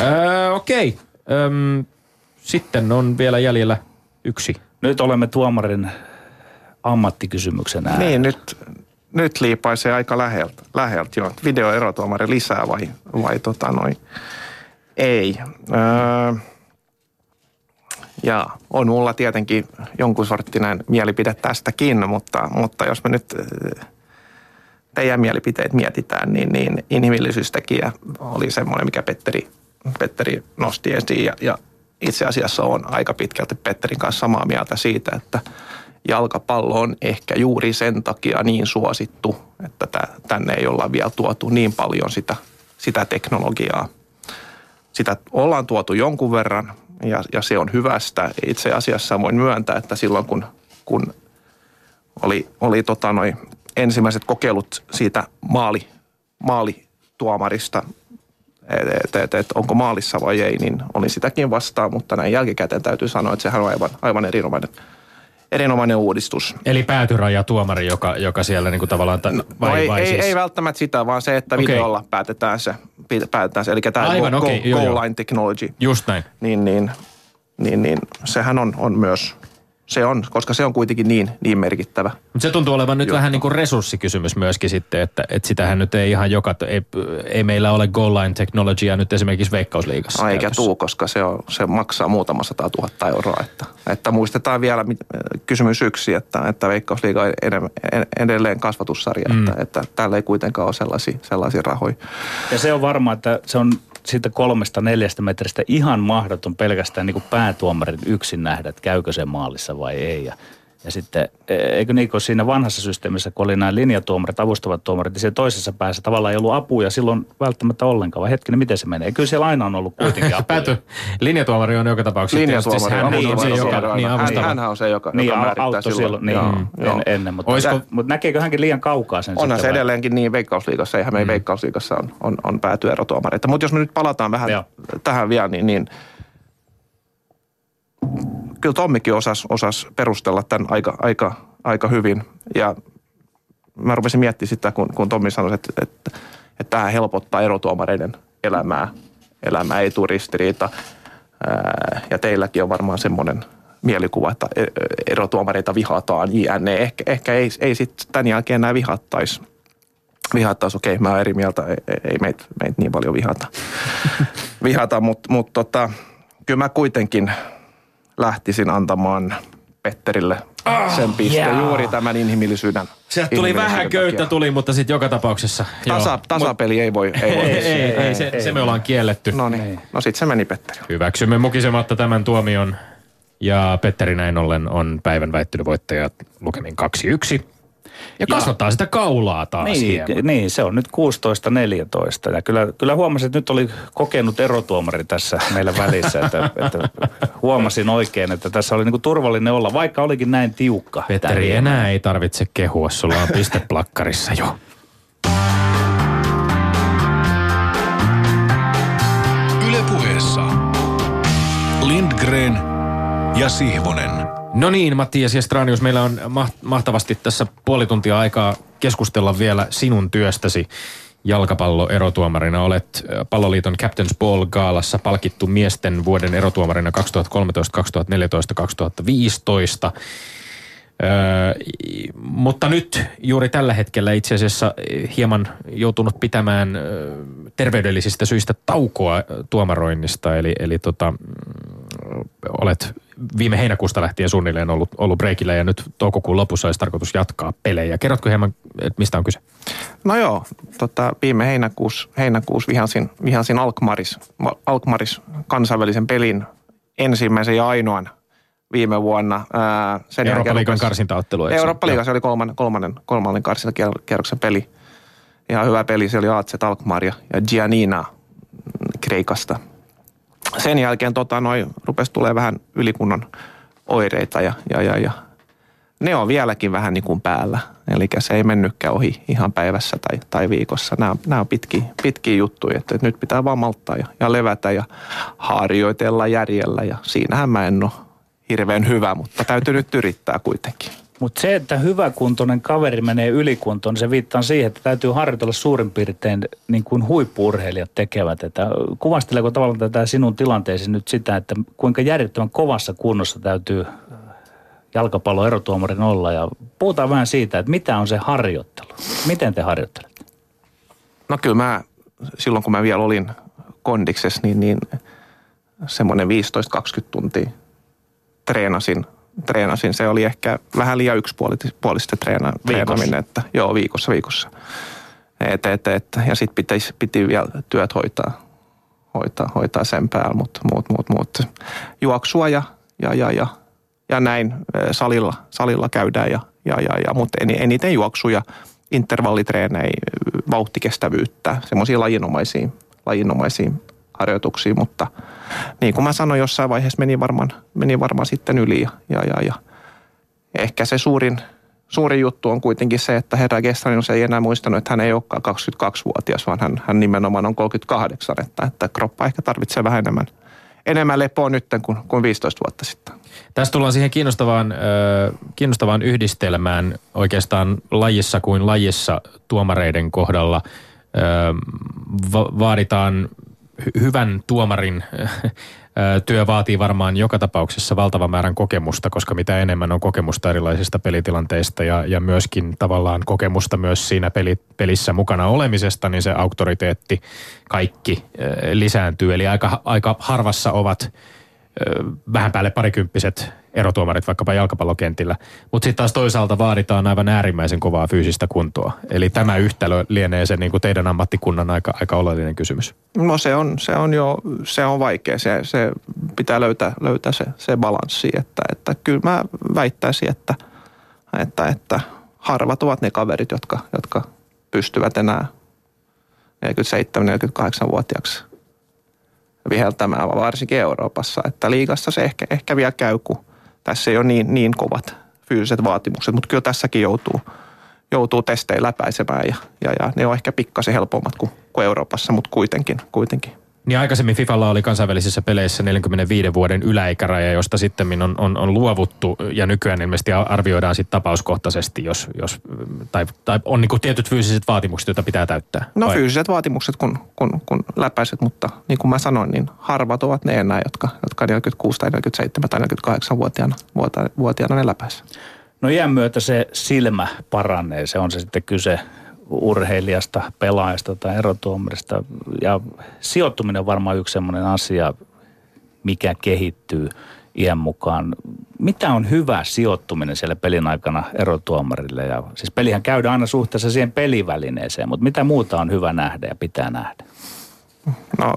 C: Öö, Okei, Öm, sitten on vielä jäljellä yksi.
A: Nyt olemme tuomarin ammattikysymyksen äärellä.
B: Niin, nyt, nyt liipaisee aika läheltä, läheltä jo. Videoerotuomari lisää vai, vai tota noin, ei. Öö, ja on mulla tietenkin jonkun sorttinen mielipide tästäkin, mutta, mutta jos me nyt öö, teidän mielipiteet mietitään, niin, niin inhimillisyystekijä oli semmoinen, mikä Petteri, Petteri nosti esiin. Ja, ja itse asiassa on aika pitkälti Petterin kanssa samaa mieltä siitä, että jalkapallo on ehkä juuri sen takia niin suosittu, että tä- tänne ei olla vielä tuotu niin paljon sitä, sitä teknologiaa. Sitä ollaan tuotu jonkun verran ja, ja se on hyvästä. Itse asiassa voin myöntää, että silloin kun, kun oli, oli tota noi ensimmäiset kokeilut siitä maali, maalituomarista, että et, et, onko maalissa vai ei, niin olin sitäkin vastaan, mutta näin jälkikäteen täytyy sanoa, että sehän on aivan, aivan erinomainen, erinomainen uudistus.
C: Eli päätyraja tuomari, joka, joka siellä niin kuin tavallaan... Ta- vai,
B: no ei,
C: vai
B: ei,
C: siis?
B: ei välttämättä sitä, vaan se, että
C: Okei.
B: videolla päätetään se, päätetään se. Eli tämä
C: Aivan,
B: go,
C: okei,
B: go,
C: joo, joo.
B: line technology,
C: Just näin.
B: niin, niin, niin, niin sehän on, on myös, se on, koska se on kuitenkin niin, niin merkittävä.
C: Mutta se tuntuu olevan nyt
B: Juttu.
C: vähän niin kuin resurssikysymys myöskin sitten, että, että sitähän nyt ei ihan joka, ei, ei meillä ole goal line technologyaa nyt esimerkiksi Veikkausliigassa.
B: No eikä
C: käytössä.
B: tuu, koska se, on, se maksaa muutama sata tuhatta euroa. Että, että muistetaan vielä kysymys yksi, että, että Veikkausliiga on edelleen kasvatussarja, mm. että, että täällä ei kuitenkaan ole sellaisia, sellaisia rahoja.
A: Ja se on varma, että se on siitä kolmesta neljästä metristä ihan mahdoton pelkästään niin kuin päätuomarin yksin nähdä, että käykö se maalissa vai ei. Ja, ja sitten, e- eikö niin kuin siinä vanhassa systeemissä, kun oli nämä linjatuomarit, avustavat tuomarit, niin siellä toisessa päässä tavallaan ei ollut apuja silloin välttämättä ollenkaan. Vai hetkinen, miten se menee? Kyllä siellä aina on ollut kuitenkin apuja.
C: Pääty, linjatuomari on joka tapauksessa. tietysti
B: Linjatuomari
C: hän,
B: on
C: hän, on se,
B: avustava
C: joka,
B: tuomari
C: niin.
B: Hän, hänhän on se, joka,
A: Niin,
B: joka määrittää
A: auttoi silloin, niin,
B: Joo,
A: mm,
B: joo.
A: en, ennen, mutta,
C: Olisiko...
A: mutta näkeekö hänkin liian kaukaa sen
B: Onhan se edelleenkin niin Veikkausliigassa, eihän me mm. Veikkausliigassa on, on, on päätyerotuomareita. Mutta jos me nyt palataan vähän
A: Joo.
B: tähän vielä, niin, niin kyllä Tommikin osasi osas perustella tämän aika, aika, aika hyvin. Ja mä rupesin miettimään sitä, kun, kun Tommi sanoi, että, että, että tämä helpottaa erotuomareiden elämää. Elämää ei tule ristiriita. Ja teilläkin on varmaan semmoinen mielikuva, että e- erotuomareita vihataan, jne. Ehkä, ehkä ei, ei sitten tämän jälkeen enää vihattaisi. Vihattaisi, okei, mä oon eri mieltä, ei, ei meitä meit niin paljon vihata, vihata mutta mut tota, kyllä mä kuitenkin lähtisin antamaan Petterille sen pisteen
A: jaa.
B: juuri tämän inhimillisyyden.
C: Sieltä tuli vähän köyttä
B: takia.
C: tuli, mutta sitten joka tapauksessa. joo.
B: Tasa, tasapeli ei voi. Ei, voi.
C: Ei, ei, ei, ei, se, se me ollaan kielletty.
B: No niin, no sit se meni Petteri.
C: Hyväksymme mukisematta tämän tuomion. Ja Petteri näin ollen on päivän väittelyvoittaja lukemin 2-1. Ja kasvattaa sitä kaulaa taas
A: Niin,
C: hieman.
A: niin, se on nyt 16-14. Ja kyllä, kyllä huomasin, että nyt oli kokenut erotuomari tässä meillä välissä. Että, että huomasin oikein, että tässä oli niinku turvallinen olla, vaikka olikin näin tiukka.
C: Petteri, enää ei tarvitse kehua, sulla on piste plakkarissa jo.
D: Yle puheessa. Lindgren ja Sihvonen.
C: No niin, Mattias ja Stranius, meillä on ma- mahtavasti tässä puoli tuntia aikaa keskustella vielä sinun työstäsi jalkapalloerotuomarina. Olet Palloliiton Captain's Ball Gaalassa palkittu miesten vuoden erotuomarina 2013, 2014, 2015. Öö, mutta nyt juuri tällä hetkellä itse asiassa eh, hieman joutunut pitämään terveydellisistä syistä taukoa tuomaroinnista. Eli, eli tota, mm, olet viime heinäkuusta lähtien suunnilleen ollut, ollut breikillä ja nyt toukokuun lopussa olisi tarkoitus jatkaa pelejä. Kerrotko hieman, että mistä on kyse?
B: No joo, tota, viime heinäkuussa, heinäkuussa vihasin, vihasin Alkmaris, Alkmaris kansainvälisen pelin ensimmäisen ja ainoan viime vuonna. Sen
C: Eurooppa-liigan
B: rupesi-
C: karsintaottelu.
B: Eurooppa-liiga, se oli kolmannen, kolmannen, kolmannen karsintakierroksen peli. Ihan hyvä peli, se oli AZ Alkmaar ja, Giannina Kreikasta. Sen jälkeen tota, noi, rupesi tulee vähän ylikunnon oireita ja, ja, ja, ja ne on vieläkin vähän niin kuin päällä. Eli se ei mennytkään ohi ihan päivässä tai, tai viikossa. Nämä, nämä on pitkiä, pitkiä juttuja, että, että nyt pitää vaan malttaa ja, ja levätä ja harjoitella järjellä. Ja siinähän mä en ole hirveän hyvä, mutta täytyy nyt yrittää kuitenkin.
A: Mutta se, että hyväkuntoinen kaveri menee ylikuntoon, niin se viittaa siihen, että täytyy harjoitella suurin piirtein niin kuin huippuurheilijat tekevät. Että kuvasteleeko tavallaan tätä sinun tilanteesi nyt sitä, että kuinka järjettömän kovassa kunnossa täytyy jalkapallo erotuomarin olla ja puhutaan vähän siitä, että mitä on se harjoittelu. Miten te harjoittelette?
B: No kyllä mä silloin kun mä vielä olin kondiksessa, niin, niin semmoinen 15-20 tuntia treenasin, treenasin. Se oli ehkä vähän liian yksipuolista treena, treenaminen. Että, joo, viikossa viikossa. Et, et, et, ja sitten piti, piti vielä työt hoitaa, hoitaa, hoitaa sen päällä, mutta muut, muut, muut. Juoksua ja, ja, ja, ja ja näin salilla, salilla käydään, ja, ja, ja, ja, mutta eniten juoksuja, intervallitreenejä, vauhtikestävyyttä, semmoisia lajinomaisia, lajinomaisia harjoituksia, mutta niin kuin mä sanoin, jossain vaiheessa meni varmaan, meni varmaan sitten yli ja, ja, ja, ja ehkä se suurin, suurin juttu on kuitenkin se, että herra Gestranus ei enää muistanut, että hän ei olekaan 22-vuotias, vaan hän, hän nimenomaan on 38, että, että kroppa ehkä tarvitsee vähän enemmän, enemmän lepoa nyt kuin, kuin 15 vuotta sitten.
C: Tässä tullaan siihen kiinnostavaan, äh, kiinnostavaan yhdistelmään oikeastaan lajissa kuin lajissa tuomareiden kohdalla. Äh, va- vaaditaan hy- hyvän tuomarin työ vaatii varmaan joka tapauksessa valtavan määrän kokemusta, koska mitä enemmän on kokemusta erilaisista pelitilanteista ja, ja myöskin tavallaan kokemusta myös siinä peli, pelissä mukana olemisesta, niin se auktoriteetti kaikki lisääntyy. Eli aika, aika harvassa ovat vähän päälle parikymppiset erotuomarit vaikkapa jalkapallokentillä. Mutta sitten taas toisaalta vaaditaan aivan äärimmäisen kovaa fyysistä kuntoa. Eli tämä yhtälö lienee se niin kuin teidän ammattikunnan aika, aika oleellinen kysymys.
B: No se on, se on jo se on vaikea. Se, se pitää löytää, löytää se, se balanssi. Että, että kyllä mä väittäisin, että, että, että harvat ovat ne kaverit, jotka, jotka pystyvät enää 47-48-vuotiaaksi viheltämään, varsinkin Euroopassa. Että liigassa se ehkä, ehkä vielä käy, kun tässä ei ole niin, niin kovat fyysiset vaatimukset, mutta kyllä tässäkin joutuu, joutuu testejä läpäisemään ja, ja, ja ne on ehkä pikkasen helpommat kuin, kuin Euroopassa, mutta kuitenkin, kuitenkin.
C: Niin aikaisemmin Fifalla oli kansainvälisissä peleissä 45 vuoden yläikäraja, josta sitten on, on, on luovuttu ja nykyään ilmeisesti arvioidaan sitten tapauskohtaisesti, jos, jos, tai, tai on niin tietyt fyysiset vaatimukset, joita pitää täyttää.
B: No vai? fyysiset vaatimukset kun, kun, kun läpäiset, mutta niin kuin mä sanoin, niin harvat ovat ne enää, jotka, jotka 46 tai 47 tai 48 vuotiaana, vuotiaana ne läpäisivät.
A: No iän myötä se silmä paranee, se on se sitten kyse urheilijasta, pelaajasta tai erotuomarista. Ja sijoittuminen on varmaan yksi sellainen asia, mikä kehittyy iän mukaan. Mitä on hyvä sijoittuminen siellä pelin aikana erotuomarille? Ja, siis pelihän käydään aina suhteessa siihen pelivälineeseen, mutta mitä muuta on hyvä nähdä ja pitää nähdä?
B: No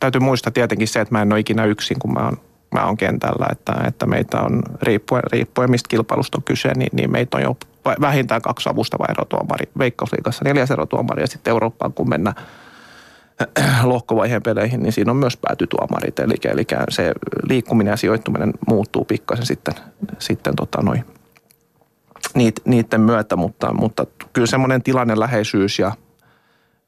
B: täytyy muistaa tietenkin se, että mä en ole ikinä yksin, kun mä oon mä oon kentällä, että, että meitä on, riippuen, riippuen mistä kilpailusta on kyse, niin, niin meitä on jo vähintään kaksi avustavaa erotuomari Veikkausliikassa, neljäs erotuomari ja sitten Eurooppaan, kun mennään lohkovaiheen peleihin, niin siinä on myös päätytuomarit. Eli, eli se liikkuminen ja sijoittuminen muuttuu pikkasen sitten, sitten tota noin, niiden myötä, mutta, mutta kyllä semmoinen tilanneläheisyys ja,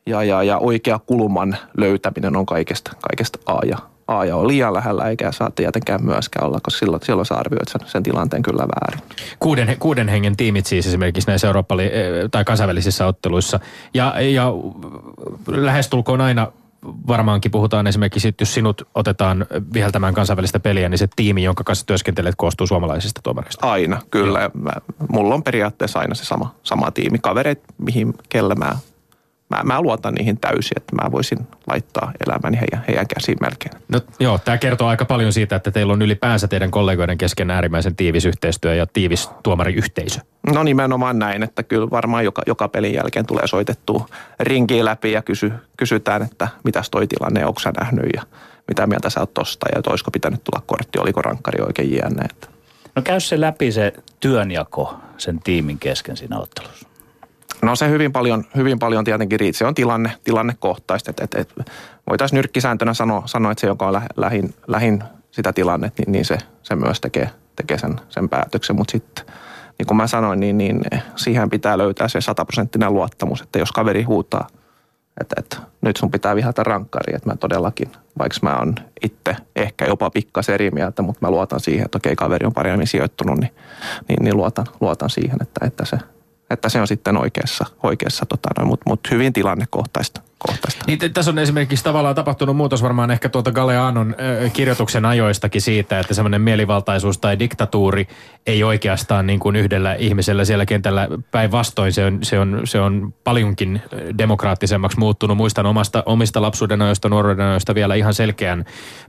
B: ja, ja, ja oikea kulman löytäminen on kaikesta, kaikesta A ja A ja O liian lähellä, eikä saa tietenkään myöskään olla, koska silloin, silloin sä arvioit sen, sen tilanteen kyllä väärin.
C: Kuuden, kuuden hengen tiimit siis esimerkiksi näissä Eurooppa- tai kansainvälisissä otteluissa. Ja, ja lähestulkoon aina varmaankin puhutaan esimerkiksi, että jos sinut otetaan viheltämään kansainvälistä peliä, niin se tiimi, jonka kanssa työskentelet, koostuu suomalaisista tuomareista.
B: Aina, kyllä. Mä, mulla on periaatteessa aina se sama, sama tiimi. Kavereet, mihin, kellä mä mä, mä luotan niihin täysin, että mä voisin laittaa elämäni heidän, heidän käsiin melkein.
C: No joo, tämä kertoo aika paljon siitä, että teillä on ylipäänsä teidän kollegoiden kesken äärimmäisen tiivis yhteistyö ja tiivis tuomariyhteisö.
B: No nimenomaan näin, että kyllä varmaan joka, joka pelin jälkeen tulee soitettua rinkiä läpi ja kysy, kysytään, että mitäs toi tilanne, onko sä nähnyt ja mitä mieltä sä oot tosta ja olisiko pitänyt tulla kortti, oliko rankkari oikein jänne.
A: No käy se läpi se työnjako sen tiimin kesken siinä ottelussa.
B: No se hyvin paljon, hyvin paljon tietenkin. Se on tilanne, tilannekohtaista. Et, et, et, voitaisiin nyrkkisääntönä sanoa, sanoa, että se, joka on lähin, lähin sitä tilannetta, niin, niin se, se myös tekee, tekee sen, sen päätöksen. Mutta sitten, niin kuin mä sanoin, niin, niin siihen pitää löytää se sataprosenttinen luottamus, että jos kaveri huutaa, että, että nyt sun pitää vihata rankkari, että mä todellakin, vaikka mä oon itse ehkä jopa pikkasen eri mieltä, mutta mä luotan siihen, että okei, kaveri on paremmin sijoittunut, niin, niin, niin luotan, luotan siihen, että, että se, että se on sitten oikeassa, oikeassa tota, mutta mut hyvin tilannekohtaista kohtaista.
C: Niin, tässä on esimerkiksi tavallaan tapahtunut muutos varmaan ehkä tuolta Galeanon äh, kirjoituksen ajoistakin siitä, että semmoinen mielivaltaisuus tai diktatuuri ei oikeastaan niin kuin yhdellä ihmisellä siellä kentällä päinvastoin. Se on, se, on, se on paljonkin demokraattisemmaksi muuttunut. Muistan omasta, omista lapsuuden ajoista, nuoruuden ajoista vielä ihan selkeän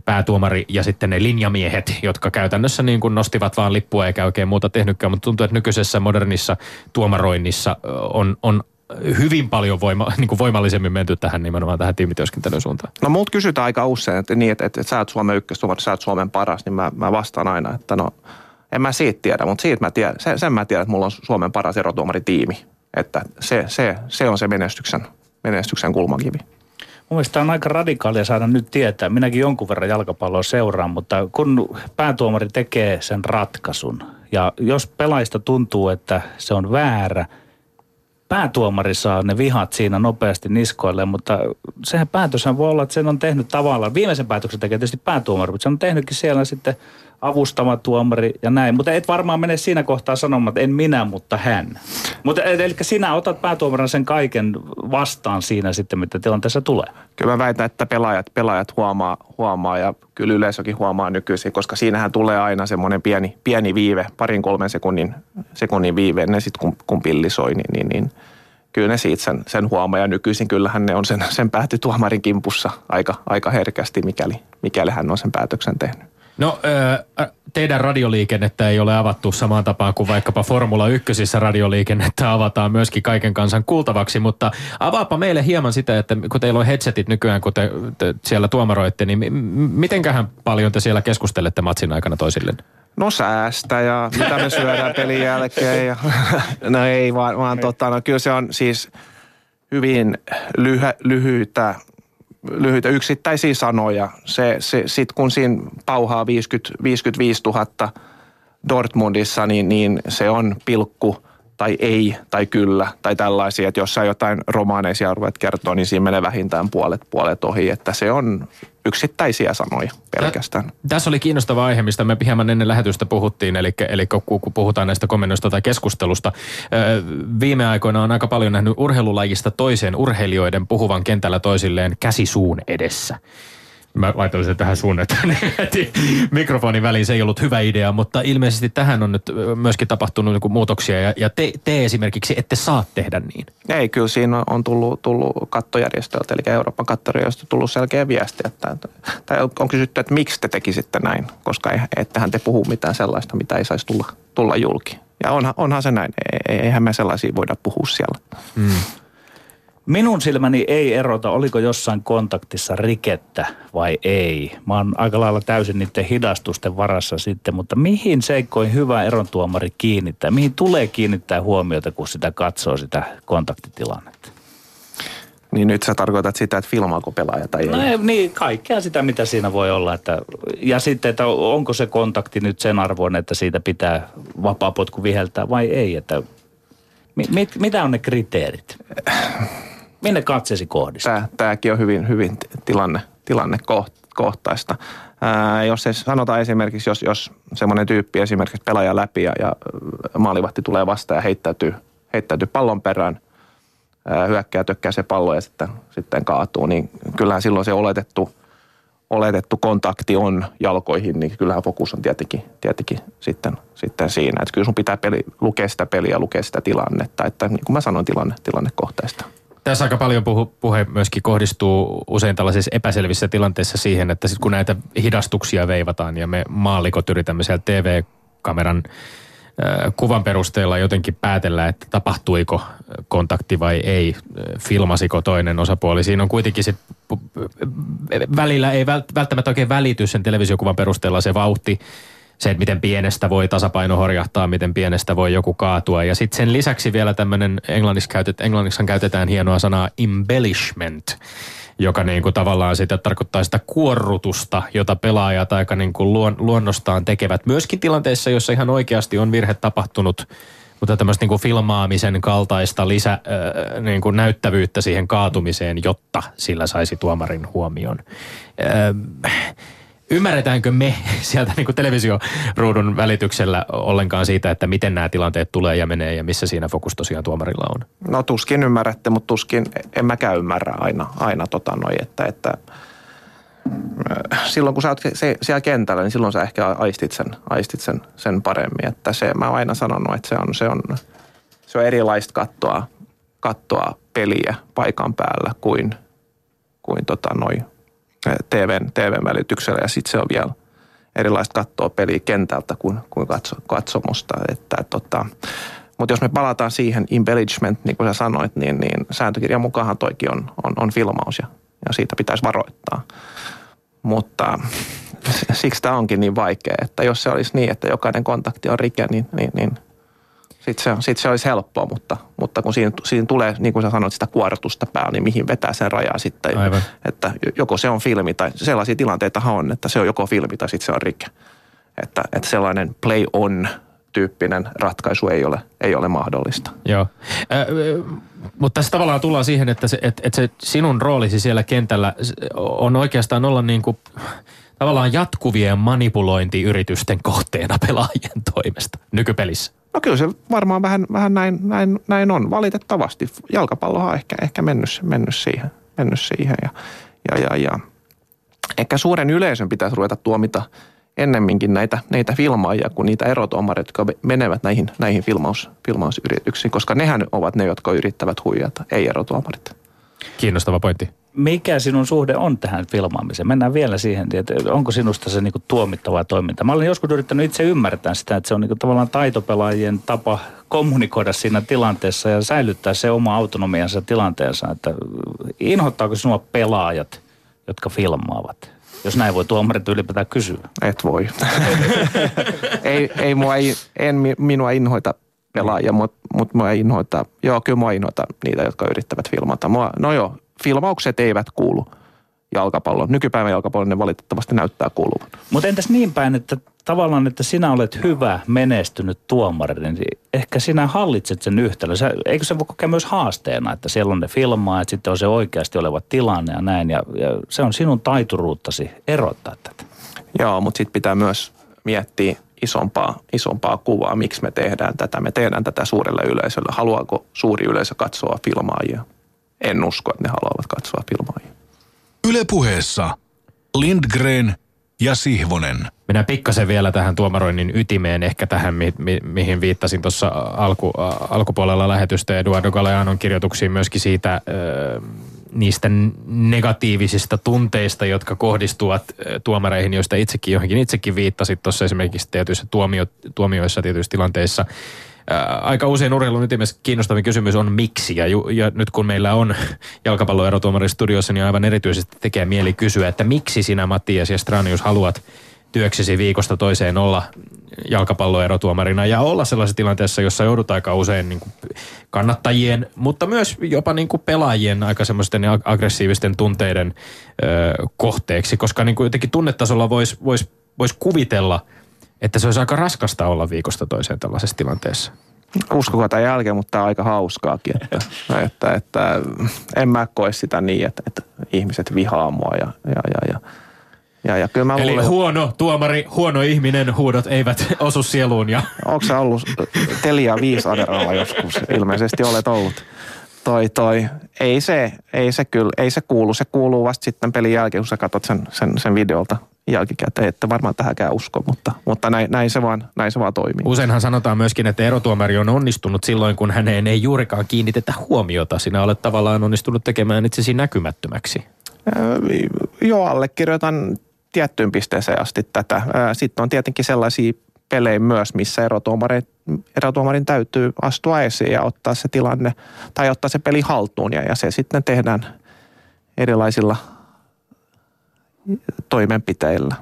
C: päätuomari ja sitten ne linjamiehet, jotka käytännössä niin kuin nostivat vaan lippua eikä oikein muuta tehnytkään. Mutta tuntuu, että nykyisessä modernissa tuomaroinnissa on, on hyvin paljon voima, niin kuin voimallisemmin menty tähän nimenomaan tähän tiimityöskentelyn suuntaan?
B: No multa kysytään aika usein, että, niin, että, että, että sä oot Suomen ykköstuomari, sä oot Suomen paras, niin mä, mä vastaan aina, että no en mä siitä tiedä, mutta siitä mä tiedän, sen, sen mä tiedän, että mulla on Suomen paras erotuomaritiimi. Että se, se, se on se menestyksen, menestyksen kulmakivi.
A: Mun mielestä on aika radikaalia saada nyt tietää. Minäkin jonkun verran jalkapalloa seuraan, mutta kun päätuomari tekee sen ratkaisun ja jos pelaista tuntuu, että se on väärä – päätuomari saa ne vihat siinä nopeasti niskoille, mutta sehän päätöshän voi olla, että sen on tehnyt tavallaan, viimeisen päätöksen tekee tietysti päätuomari, mutta se on tehnytkin siellä sitten avustama tuomari ja näin. Mutta et varmaan mene siinä kohtaa sanomaan, että en minä, mutta hän. Mutta eli sinä otat päätuomarina sen kaiken vastaan siinä sitten, mitä tilanteessa tulee.
B: Kyllä mä väitän, että pelaajat, pelaajat huomaa, huomaa ja kyllä yleisökin huomaa nykyisin, koska siinähän tulee aina semmoinen pieni, pieni viive, parin kolmen sekunnin, sekunnin viive, ne sitten kun, kun pilli soi, niin, niin, niin kyllä ne siitä sen, sen huomaa ja nykyisin kyllähän ne on sen, sen päätytuomarin kimpussa aika, aika herkästi, mikäli, mikäli hän on sen päätöksen tehnyt.
C: No teidän radioliikennettä ei ole avattu samaan tapaan kuin vaikkapa Formula 1 radioliikennettä avataan myöskin kaiken kansan kuultavaksi, mutta avaapa meille hieman sitä, että kun teillä on headsetit nykyään, kun te, te siellä tuomaroitte, niin mitenköhän paljon te siellä keskustelette matsin aikana toisilleen?
B: No säästä ja mitä me syödään pelin jälkeen. Ja, no ei vaan, vaan tota, no kyllä se on siis hyvin lyhy, lyhyitä lyhyitä yksittäisiä sanoja. Se, se, Sitten kun siinä pauhaa 50, 55 000 Dortmundissa, niin, niin se on pilkku – tai ei tai kyllä tai tällaisia, että jos sä jotain romaaneisia ruvet kertoa, niin siinä menee vähintään puolet, puolet ohi, että se on yksittäisiä sanoja pelkästään. Tä,
C: tässä oli kiinnostava aihe, mistä me hieman ennen lähetystä puhuttiin, eli, eli kun puhutaan näistä komennoista tai keskustelusta. Viime aikoina on aika paljon nähnyt urheilulajista toiseen urheilijoiden puhuvan kentällä toisilleen käsisuun edessä mä laitoin sen tähän sun, että mikrofonin väliin se ei ollut hyvä idea, mutta ilmeisesti tähän on nyt myöskin tapahtunut niin muutoksia ja, ja te, te esimerkiksi ette saa tehdä niin.
B: Ei, kyllä siinä on tullut, tullut kattojärjestöltä, eli Euroopan kattojärjestöltä tullut selkeä viesti, että, tai on kysytty, että miksi te tekisitte näin, koska ettehän te puhu mitään sellaista, mitä ei saisi tulla, tulla julki. Ja onhan, onhan se näin, eihän me sellaisia voida puhua siellä. Mm.
A: Minun silmäni ei erota, oliko jossain kontaktissa rikettä vai ei. Mä oon aika lailla täysin niiden hidastusten varassa sitten, mutta mihin seikkoin hyvä erontuomari kiinnittää? Mihin tulee kiinnittää huomiota, kun sitä katsoo sitä kontaktitilannetta?
B: Niin nyt sä tarkoitat sitä, että filmaako pelaaja tai
A: no, ei? niin, kaikkea sitä, mitä siinä voi olla. Että, ja sitten, että onko se kontakti nyt sen arvoinen, että siitä pitää vapaapotku viheltää vai ei. Että, mit, mitä on ne kriteerit? Minne katseesi kohdistuu?
B: Tämä, tämäkin on hyvin, hyvin tilanne, tilannekohtaista. Ää, jos se sanotaan esimerkiksi, jos, jos semmoinen tyyppi esimerkiksi pelaaja läpi ja, ja maalivahti tulee vastaan ja heittäytyy, heittäytyy pallon perään, ää, hyökkää, tökkää se pallo ja sitten, sitten kaatuu, niin kyllähän silloin se oletettu, oletettu kontakti on jalkoihin, niin kyllähän fokus on tietenkin, tietenkin sitten, sitten siinä. Että kyllä sun pitää peli, lukea sitä peliä, lukea sitä tilannetta, että niin kuin mä sanoin, tilanne, tilannekohtaista.
C: Tässä aika paljon puhu, puhe myöskin kohdistuu usein tällaisissa epäselvissä tilanteissa siihen, että sit kun näitä hidastuksia veivataan ja me maallikot yritämme siellä TV-kameran kuvan perusteella jotenkin päätellä, että tapahtuiko kontakti vai ei, filmasiko toinen osapuoli. Siinä on kuitenkin sit, välillä ei välttämättä oikein välity sen televisiokuvan perusteella se vauhti, se, että miten pienestä voi tasapaino horjahtaa, miten pienestä voi joku kaatua. Ja sitten sen lisäksi vielä tämmöinen, englanniksi, käytet, englanniksi käytetään hienoa sanaa embellishment, joka niin kuin tavallaan sitä tarkoittaa sitä kuorrutusta, jota pelaajat aika niin kuin luon, luonnostaan tekevät. Myöskin tilanteissa, jossa ihan oikeasti on virhe tapahtunut, mutta tämmöistä niin kuin filmaamisen kaltaista lisä, äh, niin kuin näyttävyyttä siihen kaatumiseen, jotta sillä saisi tuomarin huomion. Äh, ymmärretäänkö me sieltä niin televisioruudun välityksellä ollenkaan siitä, että miten nämä tilanteet tulee ja menee ja missä siinä fokus tosiaan tuomarilla on?
B: No tuskin ymmärrätte, mutta tuskin en mäkään ymmärrä aina, aina tota noi, että, että äh, silloin kun sä oot se, siellä kentällä, niin silloin sä ehkä aistit sen, aistit sen, sen paremmin. Että se, mä oon aina sanonut, että se on, se on, se on erilaista kattoa, kattoa peliä paikan päällä kuin, kuin tota noi TVn, TVn välityksellä ja sitten se on vielä erilaista katsoa peliä kentältä kuin, kuin katso, katsomusta. Että, tota, mutta jos me palataan siihen embellishment, niin kuin sä sanoit, niin, niin sääntökirjan mukaan toikin on, on, on filmaus ja, ja siitä pitäisi varoittaa. Mutta siksi tämä onkin niin vaikea, että jos se olisi niin, että jokainen kontakti on rike, niin, niin, niin sitten se, sit se olisi helppoa, mutta, mutta kun siinä, siinä tulee, niin kuin sä sanoit, sitä kuortusta päällä, niin mihin vetää sen rajaa sitten.
C: Aivan.
B: Että joko se on filmi tai sellaisia tilanteita on, että se on joko filmi tai sitten se on rike. Että, että sellainen play on tyyppinen ratkaisu ei ole, ei ole mahdollista.
C: Joo. Äh, mutta tässä tavallaan tullaan siihen, että se, että, että se sinun roolisi siellä kentällä on oikeastaan olla niin kuin tavallaan jatkuvien manipulointiyritysten kohteena pelaajien toimesta nykypelissä.
B: No kyllä se varmaan vähän, vähän näin, näin, näin, on, valitettavasti. Jalkapallohan on ehkä, ehkä mennyt, mennyt siihen, mennyt siihen ja, ja, ja, ja. ehkä suuren yleisön pitäisi ruveta tuomita ennemminkin näitä, näitä filmaajia kuin niitä erotuomareita, jotka menevät näihin, näihin filmaus, filmausyrityksiin, koska nehän ovat ne, jotka yrittävät huijata, ei erotuomarit.
C: Kiinnostava pointti
A: mikä sinun suhde on tähän filmaamiseen? Mennään vielä siihen, että onko sinusta se niin tuomittavaa toiminta? Mä olen joskus yrittänyt itse ymmärtää sitä, että se on niin tavallaan taitopelaajien tapa kommunikoida siinä tilanteessa ja säilyttää se oma autonomiansa tilanteensa. Että inhottaako sinua pelaajat, jotka filmaavat? Jos näin voi tuomarit ylipäätään kysyä.
B: Et voi. ei, ei, mua, ei, en minua inhoita pelaajia, mutta mut mua inhoita, joo kyllä mua inhoita niitä, jotka yrittävät filmata. Mua, no joo, filmaukset eivät kuulu jalkapallon. Nykypäivän jalkapallon ne valitettavasti näyttää kuuluvan.
A: Mutta entäs niin päin, että tavallaan, että sinä olet hyvä, menestynyt tuomari, niin ehkä sinä hallitset sen yhtälön. Sä, eikö se voi kokea myös haasteena, että siellä on ne filmaa, että sitten on se oikeasti oleva tilanne ja näin. Ja, ja se on sinun taituruuttasi erottaa tätä.
B: Joo, mutta sitten pitää myös miettiä isompaa, isompaa kuvaa, miksi me tehdään tätä. Me tehdään tätä suurelle yleisölle. Haluaako suuri yleisö katsoa filmaajia? en usko, että ne haluavat katsoa filmaajia.
D: Ylepuheessa Lindgren ja Sihvonen.
C: Mennään pikkasen vielä tähän tuomaroinnin ytimeen, ehkä tähän, mi- mi- mihin viittasin tuossa alku, alkupuolella lähetystä Eduardo Galeanon kirjoituksiin myöskin siitä ö, niistä negatiivisista tunteista, jotka kohdistuvat tuomareihin, joista itsekin johonkin itsekin viittasit tuossa esimerkiksi tietyissä tuomio, tuomioissa tietyissä tilanteissa – aika usein urheilun ytimessä kiinnostavin kysymys on miksi. Ja, ju, ja nyt kun meillä on jalkapalloerotuomari studiossa, niin aivan erityisesti tekee mieli kysyä, että miksi sinä Mattias ja Stranius haluat työksesi viikosta toiseen olla jalkapalloerotuomarina ja olla sellaisessa tilanteessa, jossa joudut aika usein niin kuin kannattajien, mutta myös jopa niin kuin pelaajien aika semmoisten aggressiivisten tunteiden ö, kohteeksi, koska niin kuin jotenkin tunnetasolla voisi vois, vois kuvitella – että se olisi aika raskasta olla viikosta toiseen tällaisessa tilanteessa.
B: Uskokaa tämän jälkeen, mutta tämä on aika hauskaakin. Että, että, että, en mä koe sitä niin, että, että ihmiset vihaa mua ja, ja, ja, ja ja, ja kyllä mä
C: Eli
B: luulen,
C: huono tuomari, huono ihminen, huudot eivät osu sieluun. Ja...
B: Onko sä ollut Telia 5 Aderalla joskus? Ilmeisesti olet ollut. Toi, toi. Ei se, ei se kyllä, ei se kuulu. Se kuuluu vasta sitten pelin jälkeen, kun sä katsot sen, sen, sen videolta jälkikäteen, että varmaan tähänkään usko, mutta, mutta näin, näin, se vaan, näin se vaan toimii.
C: Useinhan sanotaan myöskin, että erotuomari on onnistunut silloin, kun häneen ei juurikaan kiinnitetä huomiota. Sinä olet tavallaan onnistunut tekemään itsesi näkymättömäksi.
B: joo, allekirjoitan tiettyyn pisteeseen asti tätä. Sitten on tietenkin sellaisia pelejä myös, missä erotuomarin, erotuomarin täytyy astua esiin ja ottaa se tilanne tai ottaa se peli haltuun ja, ja se sitten tehdään erilaisilla toimenpiteillä.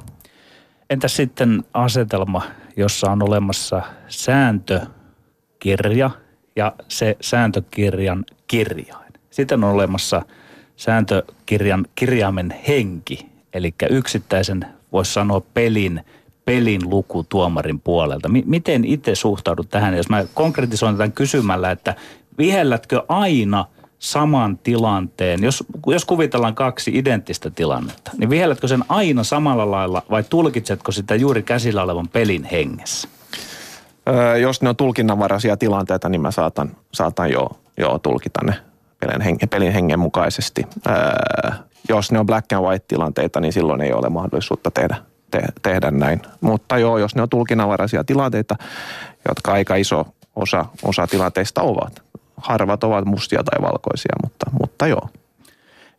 A: Entä sitten asetelma, jossa on olemassa sääntökirja ja se sääntökirjan kirjain? Sitten on olemassa sääntökirjan kirjaimen henki, eli yksittäisen, voisi sanoa pelin, pelin luku tuomarin puolelta. M- miten itse suhtaudut tähän, jos mä konkretisoin tämän kysymällä, että vihellätkö aina saman tilanteen, jos, jos kuvitellaan kaksi identtistä tilannetta, niin vihellätkö sen aina samalla lailla vai tulkitsetko sitä juuri käsillä olevan pelin hengessä?
B: Öö, jos ne on tulkinnanvaraisia tilanteita, niin mä saatan, saatan jo, jo tulkita ne pelin, henge, pelin hengen mukaisesti. Öö, jos ne on black and white tilanteita, niin silloin ei ole mahdollisuutta tehdä, te, tehdä näin. Mutta joo, jos ne on tulkinnanvaraisia tilanteita, jotka aika iso osa, osa tilanteista ovat. Harvat ovat mustia tai valkoisia, mutta, mutta joo.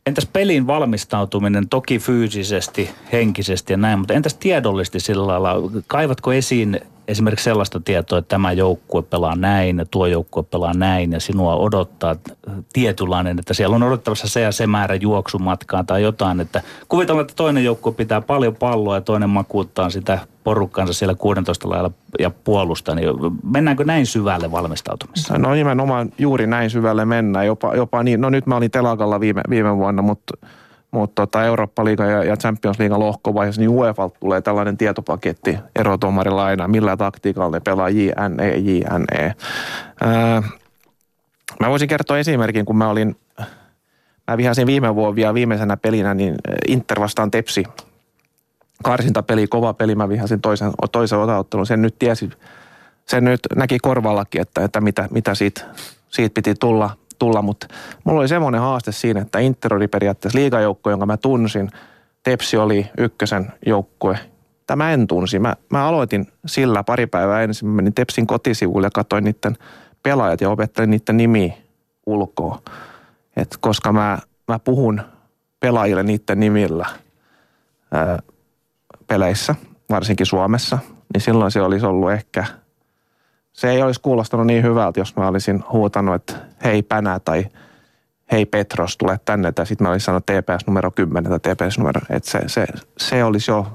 A: Entäs pelin valmistautuminen toki fyysisesti, henkisesti ja näin, mutta entäs tiedollisesti sillä lailla, kaivatko esiin esimerkiksi sellaista tietoa, että tämä joukkue pelaa näin ja tuo joukkue pelaa näin ja sinua odottaa tietynlainen, että siellä on odottavassa se ja se määrä juoksumatkaa tai jotain, että kuvitellaan, että toinen joukkue pitää paljon palloa ja toinen makuuttaa sitä porukkaansa siellä 16 lailla ja puolusta, niin mennäänkö näin syvälle valmistautumisessa?
B: No nimenomaan juuri näin syvälle mennään, jopa, jopa niin, no nyt mä olin telakalla viime, viime vuonna, mutta mutta tota Eurooppa-liiga ja, ja Champions League lohkovaiheessa, niin UEFA tulee tällainen tietopaketti erotuomarilla aina, millä taktiikalla ne pelaa JNE, JNE. Öö, mä voisin kertoa esimerkin, kun mä olin, mä vihasin viime vuonna viimeisenä pelinä, niin Inter vastaan Tepsi, karsintapeli, kova peli, mä vihasin toisen, toisen otaottelun, sen nyt tiesi, sen nyt näki korvallakin, että, että mitä, mitä siitä, siitä piti tulla, tulla, mutta mulla oli semmoinen haaste siinä, että Inter oli periaatteessa liigajoukko, jonka mä tunsin. Tepsi oli ykkösen joukkue. Tämä en tunsi. Mä, mä aloitin sillä pari päivää ensin. Mä menin Tepsin kotisivuille ja katsoin niiden pelaajat ja opettelin niiden nimi ulkoa. Et koska mä, mä puhun pelaajille niiden nimillä ää, peleissä, varsinkin Suomessa, niin silloin se olisi ollut ehkä – se ei olisi kuulostanut niin hyvältä, jos mä olisin huutanut, että hei Pänä tai hei Petros, tule tänne. Tai sitten mä olisin sanonut TPS numero 10 tai TPS numero, että se, se, se olisi jo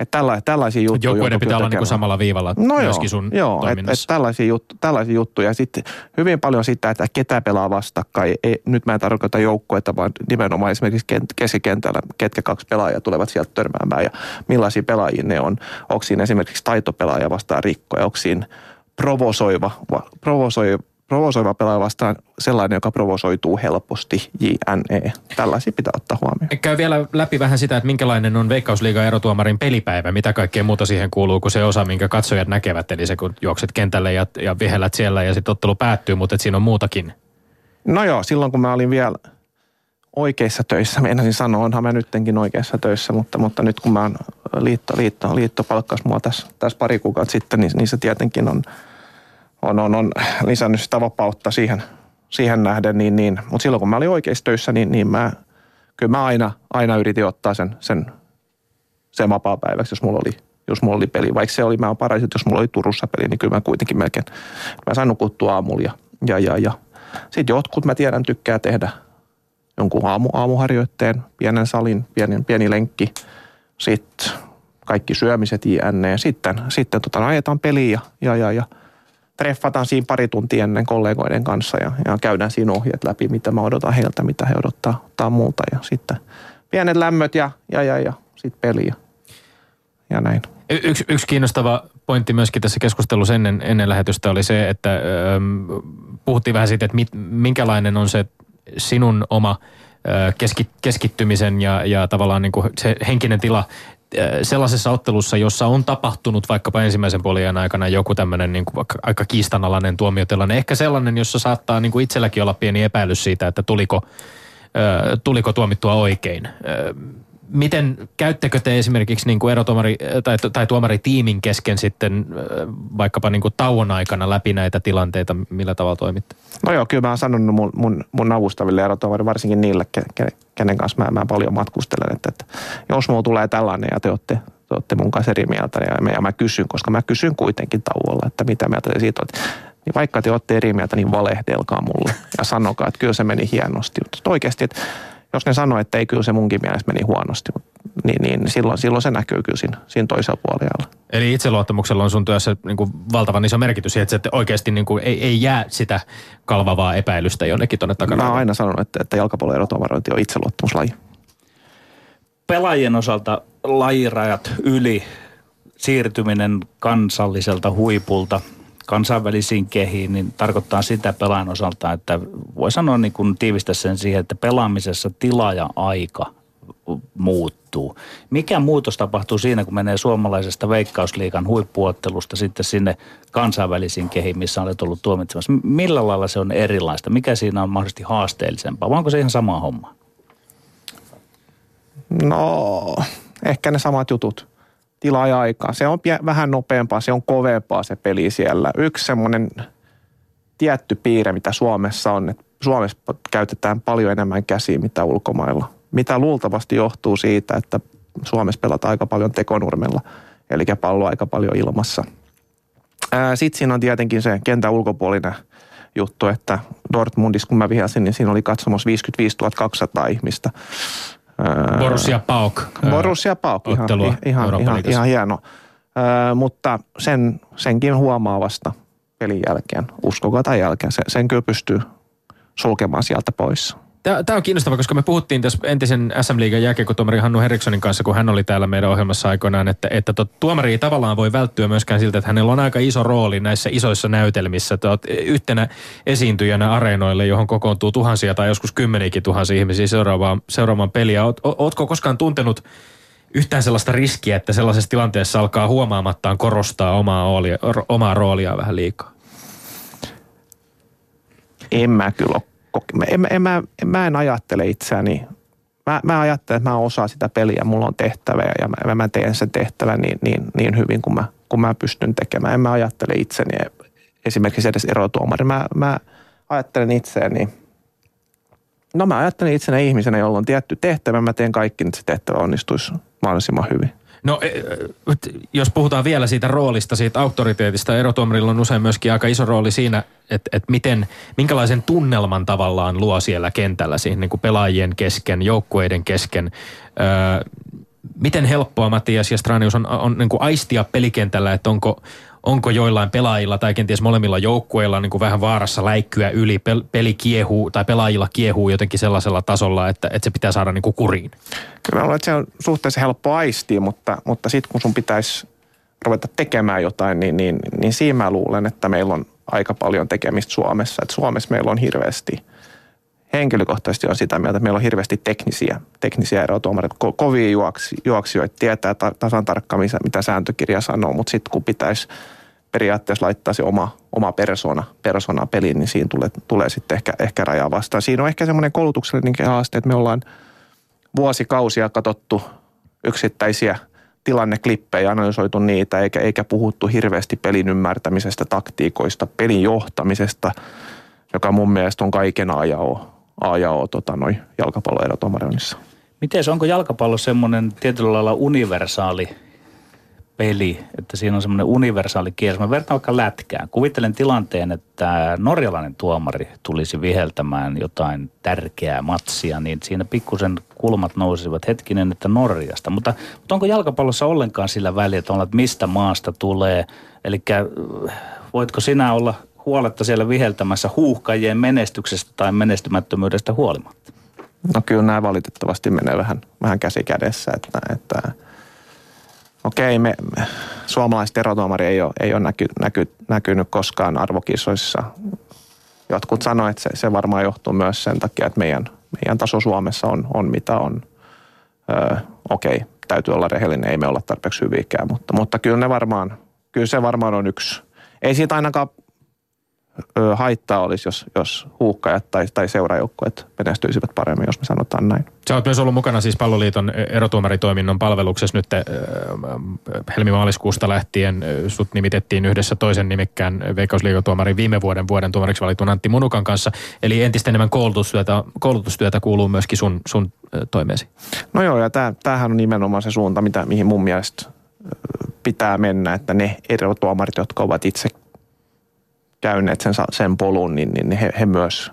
B: että tälla, tällaisia juttuja.
C: Joukkueiden pitää olla niin samalla viivalla no myöskin
B: joo,
C: sun
B: joo, että et tällaisia, juttu, tällaisia juttuja. Ja sitten hyvin paljon sitä, että ketä pelaa vastakkain. Ei, nyt mä en tarkoita joukkuetta, vaan nimenomaan esimerkiksi keskikentällä, ketkä kaksi pelaajaa tulevat sieltä törmäämään ja millaisia pelaajia ne on. Onko siinä esimerkiksi taitopelaaja vastaan rikkoja, onko siinä provosoiva, provosoiva, provosoiva pelaaja vastaan sellainen, joka provosoituu helposti, JNE. Tällaisia pitää ottaa huomioon.
C: Käy vielä läpi vähän sitä, että minkälainen on Veikkausliigan erotuomarin pelipäivä, mitä kaikkea muuta siihen kuuluu kuin se osa, minkä katsojat näkevät, eli se kun juokset kentälle ja, ja vihellät siellä ja sitten ottelu päättyy, mutta siinä on muutakin.
B: No joo, silloin kun mä olin vielä oikeissa töissä, meinasin sanoa, onhan mä nyttenkin oikeissa töissä, mutta, mutta nyt kun mä oon liitto, liitto, liitto palkkas mua tässä, tässä pari kuukautta sitten, niin, niin se tietenkin on – on, on, on lisännyt sitä vapautta siihen, siihen nähden, niin, niin. mutta silloin kun mä olin oikeissa töissä, niin, niin mä, kyllä mä aina, aina yritin ottaa sen, sen, sen vapaa-päiväksi, jos mulla oli jos mulla oli peli. Vaikka se oli, mä paras, että jos mulla oli Turussa peli, niin kyllä mä kuitenkin melkein, mä sain nukuttua aamulla ja, ja, ja, ja. Sitten jotkut mä tiedän tykkää tehdä jonkun aamu, aamuharjoitteen, pienen salin, pieni, pieni lenkki, sitten kaikki syömiset jne. Sitten, sitten tota, ajetaan peliä ja, ja, ja, ja treffataan siinä pari tuntia ennen kollegoiden kanssa ja, ja käydään siinä ohjeet läpi, mitä mä odotan heiltä, mitä he odottaa, odottaa muuta. Ja sitten pienet lämmöt ja, ja, ja, ja sitten peli ja, ja näin.
C: Yksi, yksi kiinnostava pointti myöskin tässä keskustelussa ennen, ennen lähetystä oli se, että ö, puhuttiin vähän siitä, että mit, minkälainen on se sinun oma keski, keskittymisen ja, ja tavallaan niin kuin se henkinen tila Äh, sellaisessa ottelussa, jossa on tapahtunut vaikkapa ensimmäisen puolien aikana joku tämmöinen niin aika kiistanalainen tuomiotilanne. Ehkä sellainen, jossa saattaa niin kuin itselläkin olla pieni epäilys siitä, että tuliko, äh, tuliko tuomittua oikein. Äh, miten käyttekö te esimerkiksi niin kuin erotuomari tai, tai tuomaritiimin kesken sitten vaikkapa niin kuin tauon aikana läpi näitä tilanteita, millä tavalla toimitte?
B: No joo, kyllä mä oon sanonut mun, mun, mun avustaville erotuomari, varsinkin niille, kenen kanssa mä, mä paljon matkustelen, että, että jos mulla tulee tällainen ja te olette, te olette mun kanssa eri mieltä ja mä, ja mä kysyn, koska mä kysyn kuitenkin tauolla, että mitä mieltä te siitä olette. Niin vaikka te olette eri mieltä, niin valehdelkaa mulle ja sanokaa, että kyllä se meni hienosti. Mutta oikeasti, että jos ne sanoo, että ei kyllä se munkin mielestä meni huonosti, niin, niin silloin, silloin se näkyy kyllä siinä, siinä toisella puolella.
C: Eli itseluottamuksella on sun työssä niin kuin valtavan iso merkitys siihen, että oikeasti niin kuin ei, ei jää sitä kalvavaa epäilystä jonnekin tuonne takana.
B: Mä oon aina sanonut, että, että jalkapallon erotuomarointi on itseluottamuslaji.
A: Pelaajien osalta lajirajat yli siirtyminen kansalliselta huipulta kansainvälisiin kehiin, niin tarkoittaa sitä pelaajan osalta, että voi sanoa niin kuin tiivistä sen siihen, että pelaamisessa tila ja aika muuttuu. Mikä muutos tapahtuu siinä, kun menee suomalaisesta veikkausliikan huippuottelusta sitten sinne kansainvälisiin kehiin, missä olet ollut tuomitsemassa? Millä lailla se on erilaista? Mikä siinä on mahdollisesti haasteellisempaa? Vai onko se ihan sama homma?
B: No, ehkä ne samat jutut. Tila ja aikaa. Se on vähän nopeampaa, se on kovempaa se peli siellä. Yksi semmoinen tietty piirre, mitä Suomessa on, että Suomessa käytetään paljon enemmän käsiä mitä ulkomailla mitä luultavasti johtuu siitä, että Suomessa pelataan aika paljon tekonurmella, eli pallo aika paljon ilmassa. Sitten siinä on tietenkin se kentän ulkopuolinen juttu, että Dortmundissa, kun mä vihasin, niin siinä oli katsomassa 55 200 ihmistä.
C: Borussia Pauk.
B: Borussia Pauk, ihan, ihan, ihan, ihan hieno. mutta sen, senkin huomaa vasta pelin jälkeen, uskokaa tai jälkeen. Se, sen kyllä pystyy sulkemaan sieltä pois.
C: Tämä on kiinnostava, koska me puhuttiin tässä entisen SM Liigan jääkiekotuomari Hannu Henrikssonin kanssa, kun hän oli täällä meidän ohjelmassa aikoinaan, että, että tot, tuomari ei tavallaan voi välttyä myöskään siltä, että hänellä on aika iso rooli näissä isoissa näytelmissä. Että yhtenä esiintyjänä areenoille, johon kokoontuu tuhansia tai joskus kymmeniäkin tuhansia ihmisiä seuraavaan, seuraavaan peliä. Oot, ootko koskaan tuntenut yhtään sellaista riskiä, että sellaisessa tilanteessa alkaa huomaamattaan korostaa omaa, roolia, omaa roolia vähän liikaa?
B: En mä kyllä ole en, en, mä, mä en ajattele itseäni, mä, mä ajattelen, että mä osaan sitä peliä, mulla on tehtävä ja mä, mä teen sen tehtävän niin, niin, niin hyvin kuin mä, kuin mä pystyn tekemään. En mä ajattele itseni esimerkiksi edes erotuomari. Mä, mä ajattelen itseäni, no mä ajattelen itsenä ihmisenä, jolla on tietty tehtävä. Mä teen kaikki, että se tehtävä onnistuisi mahdollisimman hyvin.
C: No e, jos puhutaan vielä siitä roolista, siitä auktoriteetista, erotuomarilla on usein myöskin aika iso rooli siinä, että, että miten, minkälaisen tunnelman tavallaan luo siellä kentällä siihen niin kuin pelaajien kesken, joukkueiden kesken. Miten helppoa Mattias ja Stranius on, on niin kuin aistia pelikentällä, että onko, onko joillain pelaajilla tai kenties molemmilla joukkueilla niin kuin vähän vaarassa läikkyä yli, peli kiehuu tai pelaajilla kiehuu jotenkin sellaisella tasolla, että, että se pitää saada niin kuin kuriin?
B: Kyllä mä että se on suhteellisen helppo aistia, mutta, mutta sitten kun sun pitäisi ruveta tekemään jotain, niin, niin, niin siinä mä luulen, että meillä on aika paljon tekemistä Suomessa. Että Suomessa meillä on hirveästi, henkilökohtaisesti on sitä mieltä, että meillä on hirveästi teknisiä, teknisiä erotuomareita. Ko- kovia juoksi, juoksijoita tietää ta- tasan tarkkaan, mitä sääntökirja sanoo, mutta sitten kun pitäisi periaatteessa laittaa se oma, oma persona, persona peliin, niin siinä tulee, tulee sitten ehkä, ehkä rajaa vastaan. Siinä on ehkä semmoinen koulutuksellinen haaste, että me ollaan vuosikausia katsottu yksittäisiä tilanneklippejä, analysoitu niitä, eikä, eikä puhuttu hirveästi pelin ymmärtämisestä, taktiikoista, pelin johtamisesta, joka mun mielestä on kaiken A ja O, A ja O tota, jalkapalloerotomaroinnissa.
A: Miten se, onko jalkapallo semmoinen tietyllä lailla universaali peli, että siinä on semmoinen universaali kierros. Mä vertaan vaikka lätkään. Kuvittelen tilanteen, että norjalainen tuomari tulisi viheltämään jotain tärkeää matsia, niin siinä pikkusen kulmat nousisivat hetkinen, että Norjasta. Mutta, mutta onko jalkapallossa ollenkaan sillä väliä, että, on, että mistä maasta tulee? Eli voitko sinä olla huoletta siellä viheltämässä huuhkajien menestyksestä tai menestymättömyydestä huolimatta?
B: No kyllä nämä valitettavasti menee vähän, vähän käsi kädessä, että, että okei, me, me suomalaiset erotuomari ei ole, ei ole näky, näky, näkynyt koskaan arvokisoissa. Jotkut sanoivat, että se, se varmaan johtuu myös sen takia, että meidän, meidän taso Suomessa on, on mitä on. Öö, okei, täytyy olla rehellinen, ei me olla tarpeeksi hyviäkään, mutta, mutta kyllä, ne varmaan, kyllä se varmaan on yksi. Ei siitä ainakaan haittaa olisi, jos, jos huuhkajat tai, tai seurajoukkueet menestyisivät paremmin, jos me sanotaan näin.
C: Sä oot myös ollut mukana siis Palloliiton erotuomaritoiminnon palveluksessa nyt äh, helmimaaliskuusta lähtien. Sut nimitettiin yhdessä toisen nimikkään veikkausliigatuomarin viime vuoden vuoden tuomariksi valitun Antti Munukan kanssa. Eli entistä enemmän koulutustyötä, koulutustyötä kuuluu myöskin sun, sun toimeesi.
B: No joo, ja tämähän on nimenomaan se suunta, mitä, mihin mun mielestä pitää mennä, että ne erotuomarit, jotka ovat itse käyneet sen, sen polun, niin, niin he, he myös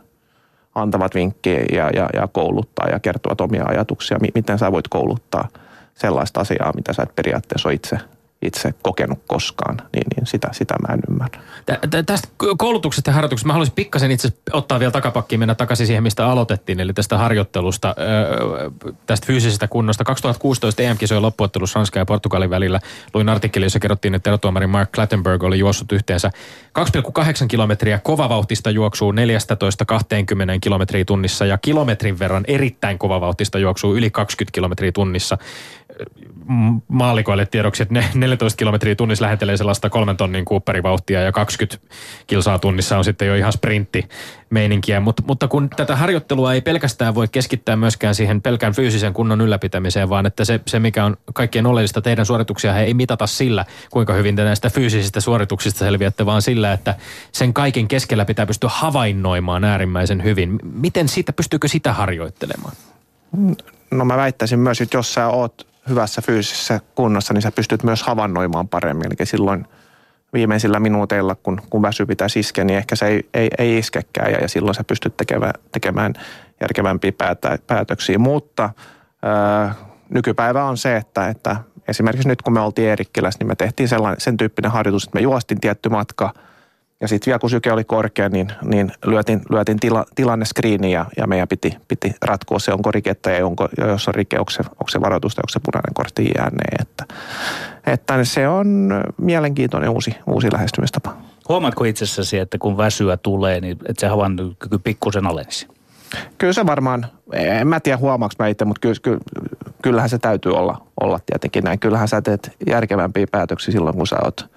B: antavat vinkkejä ja, ja, ja kouluttaa ja kertovat omia ajatuksia, miten sä voit kouluttaa sellaista asiaa, mitä sä et periaatteessa ole itse itse kokenut koskaan, niin, niin sitä, sitä mä en ymmärrä.
C: Tästä koulutuksesta ja harjoituksesta mä haluaisin pikkasen itse ottaa vielä takapakkiin, mennä takaisin siihen, mistä aloitettiin, eli tästä harjoittelusta, tästä fyysisestä kunnosta. 2016 EM-kisojen loppuottelussa Ranska ja Portugalin välillä luin artikkeli, jossa kerrottiin, että erotuomari Mark Clattenburg oli juossut yhteensä 2,8 kilometriä kovavauhtista juoksuu 14-20 kilometriä tunnissa ja kilometrin verran erittäin kovavauhtista juoksuu yli 20 kilometriä tunnissa maalikoille tiedoksi, että ne 14 kilometriä tunnissa lähentelee sellaista kolmen tonnin kuupperivauhtia ja 20 kilsaa tunnissa on sitten jo ihan sprintti meininkiä. Mut, mutta kun tätä harjoittelua ei pelkästään voi keskittää myöskään siihen pelkän fyysisen kunnon ylläpitämiseen, vaan että se, se mikä on kaikkein oleellista, teidän suorituksia ei mitata sillä, kuinka hyvin te näistä fyysisistä suorituksista selviätte, vaan sillä, että sen kaiken keskellä pitää pystyä havainnoimaan äärimmäisen hyvin. Miten siitä, pystyykö sitä harjoittelemaan?
B: No mä väittäisin myös, että jos sä oot hyvässä fyysisessä kunnossa, niin sä pystyt myös havainnoimaan paremmin. Eli silloin viimeisillä minuuteilla, kun, kun väsy pitää iskeä, niin ehkä se ei, ei, ei iskekään ja, ja silloin sä pystyt tekemään, tekemään järkevämpiä päätä, päätöksiä. Mutta ää, nykypäivä on se, että, että esimerkiksi nyt kun me oltiin Eerikkilässä, niin me tehtiin sellainen, sen tyyppinen harjoitus, että me juostin tietty matka – ja sitten vielä kun syke oli korkea, niin, niin lyötin, lyötin tila, tilanne screeniin ja, ja meidän piti, piti ratkoa se, onko rikettä ja, onko, ja jos on rike, onko se, onko se varoitusta, onko se punainen kortti jääneen. Että, että se on mielenkiintoinen uusi, uusi lähestymistapa.
A: Huomaatko itsessäsi, että kun väsyä tulee, niin että se havainnokyky pikkusen alenisi?
B: Kyllä se varmaan, en mä tiedä huomaaks mä itse, mutta kyllä, kyllä, kyllähän se täytyy olla, olla tietenkin näin. Kyllähän sä teet järkevämpiä päätöksiä silloin, kun sä oot –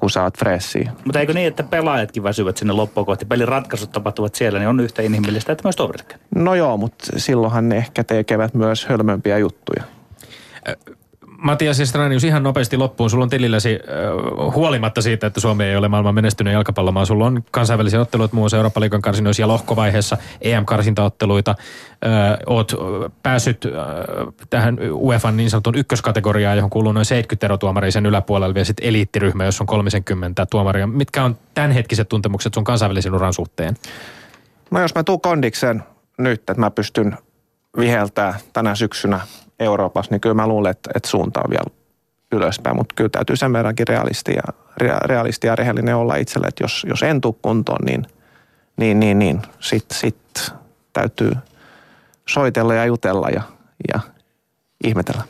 B: kun sä oot fressiä.
A: Mutta eikö niin, että pelaajatkin väsyvät sinne loppuun kohti? Pelin ratkaisut tapahtuvat siellä, niin on yhtä inhimillistä, että myös toveritkin.
B: No joo, mutta silloinhan ne ehkä tekevät myös hölmömpiä juttuja.
C: Matias ja Stranius, ihan nopeasti loppuun. Sulla on tililläsi huolimatta siitä, että Suomi ei ole maailman menestynyt jalkapallomaa. Sulla on kansainvälisiä otteluita muun muassa Euroopan liikan karsinoissa ja lohkovaiheessa EM-karsintaotteluita. Oot päässyt äh, tähän UEFA niin sanotun ykköskategoriaan, johon kuuluu noin 70 erotuomaria sen yläpuolella vielä sitten eliittiryhmä, jossa on 30 tuomaria. Mitkä on tämänhetkiset tuntemukset sun kansainvälisen uran suhteen?
B: No jos mä tuun kondiksen nyt, että mä pystyn viheltää tänä syksynä Euroopassa, niin kyllä mä luulen, että, että suunta on vielä ylöspäin, mutta kyllä täytyy sen verrankin realisti ja, realisti ja rehellinen olla itselle, että jos, jos en tule kuntoon, niin, niin, niin, niin sitten sit täytyy soitella ja jutella ja, ja ihmetellä.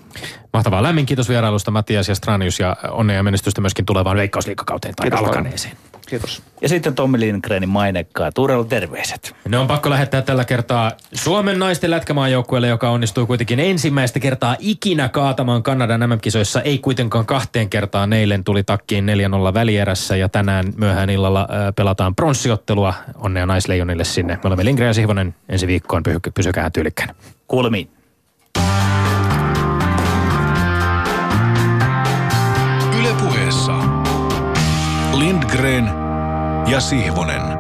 C: Mahtavaa. Lämmin kiitos vierailusta Mattias ja Stranius ja onnea ja menestystä myöskin tulevaan veikkausliikakauteen tai kiitos alkaneeseen.
B: Kiitos.
A: Ja sitten Tommi Lindgrenin mainekkaa. Tuurella terveiset.
C: Ne on pakko lähettää tällä kertaa Suomen naisten lätkämaajoukkueelle, joka onnistui kuitenkin ensimmäistä kertaa ikinä kaatamaan Kanadan MM-kisoissa. Ei kuitenkaan kahteen kertaan. Eilen tuli takkiin 4-0 välierässä ja tänään myöhään illalla pelataan pronssiottelua. Onnea naisleijonille sinne. Me olemme Lindgren ja Sihvonen ensi viikkoon. Pysykää tyylikkäin.
A: Kuulemiin.
D: Ylepuheessa Lindgren ja Sihvonen.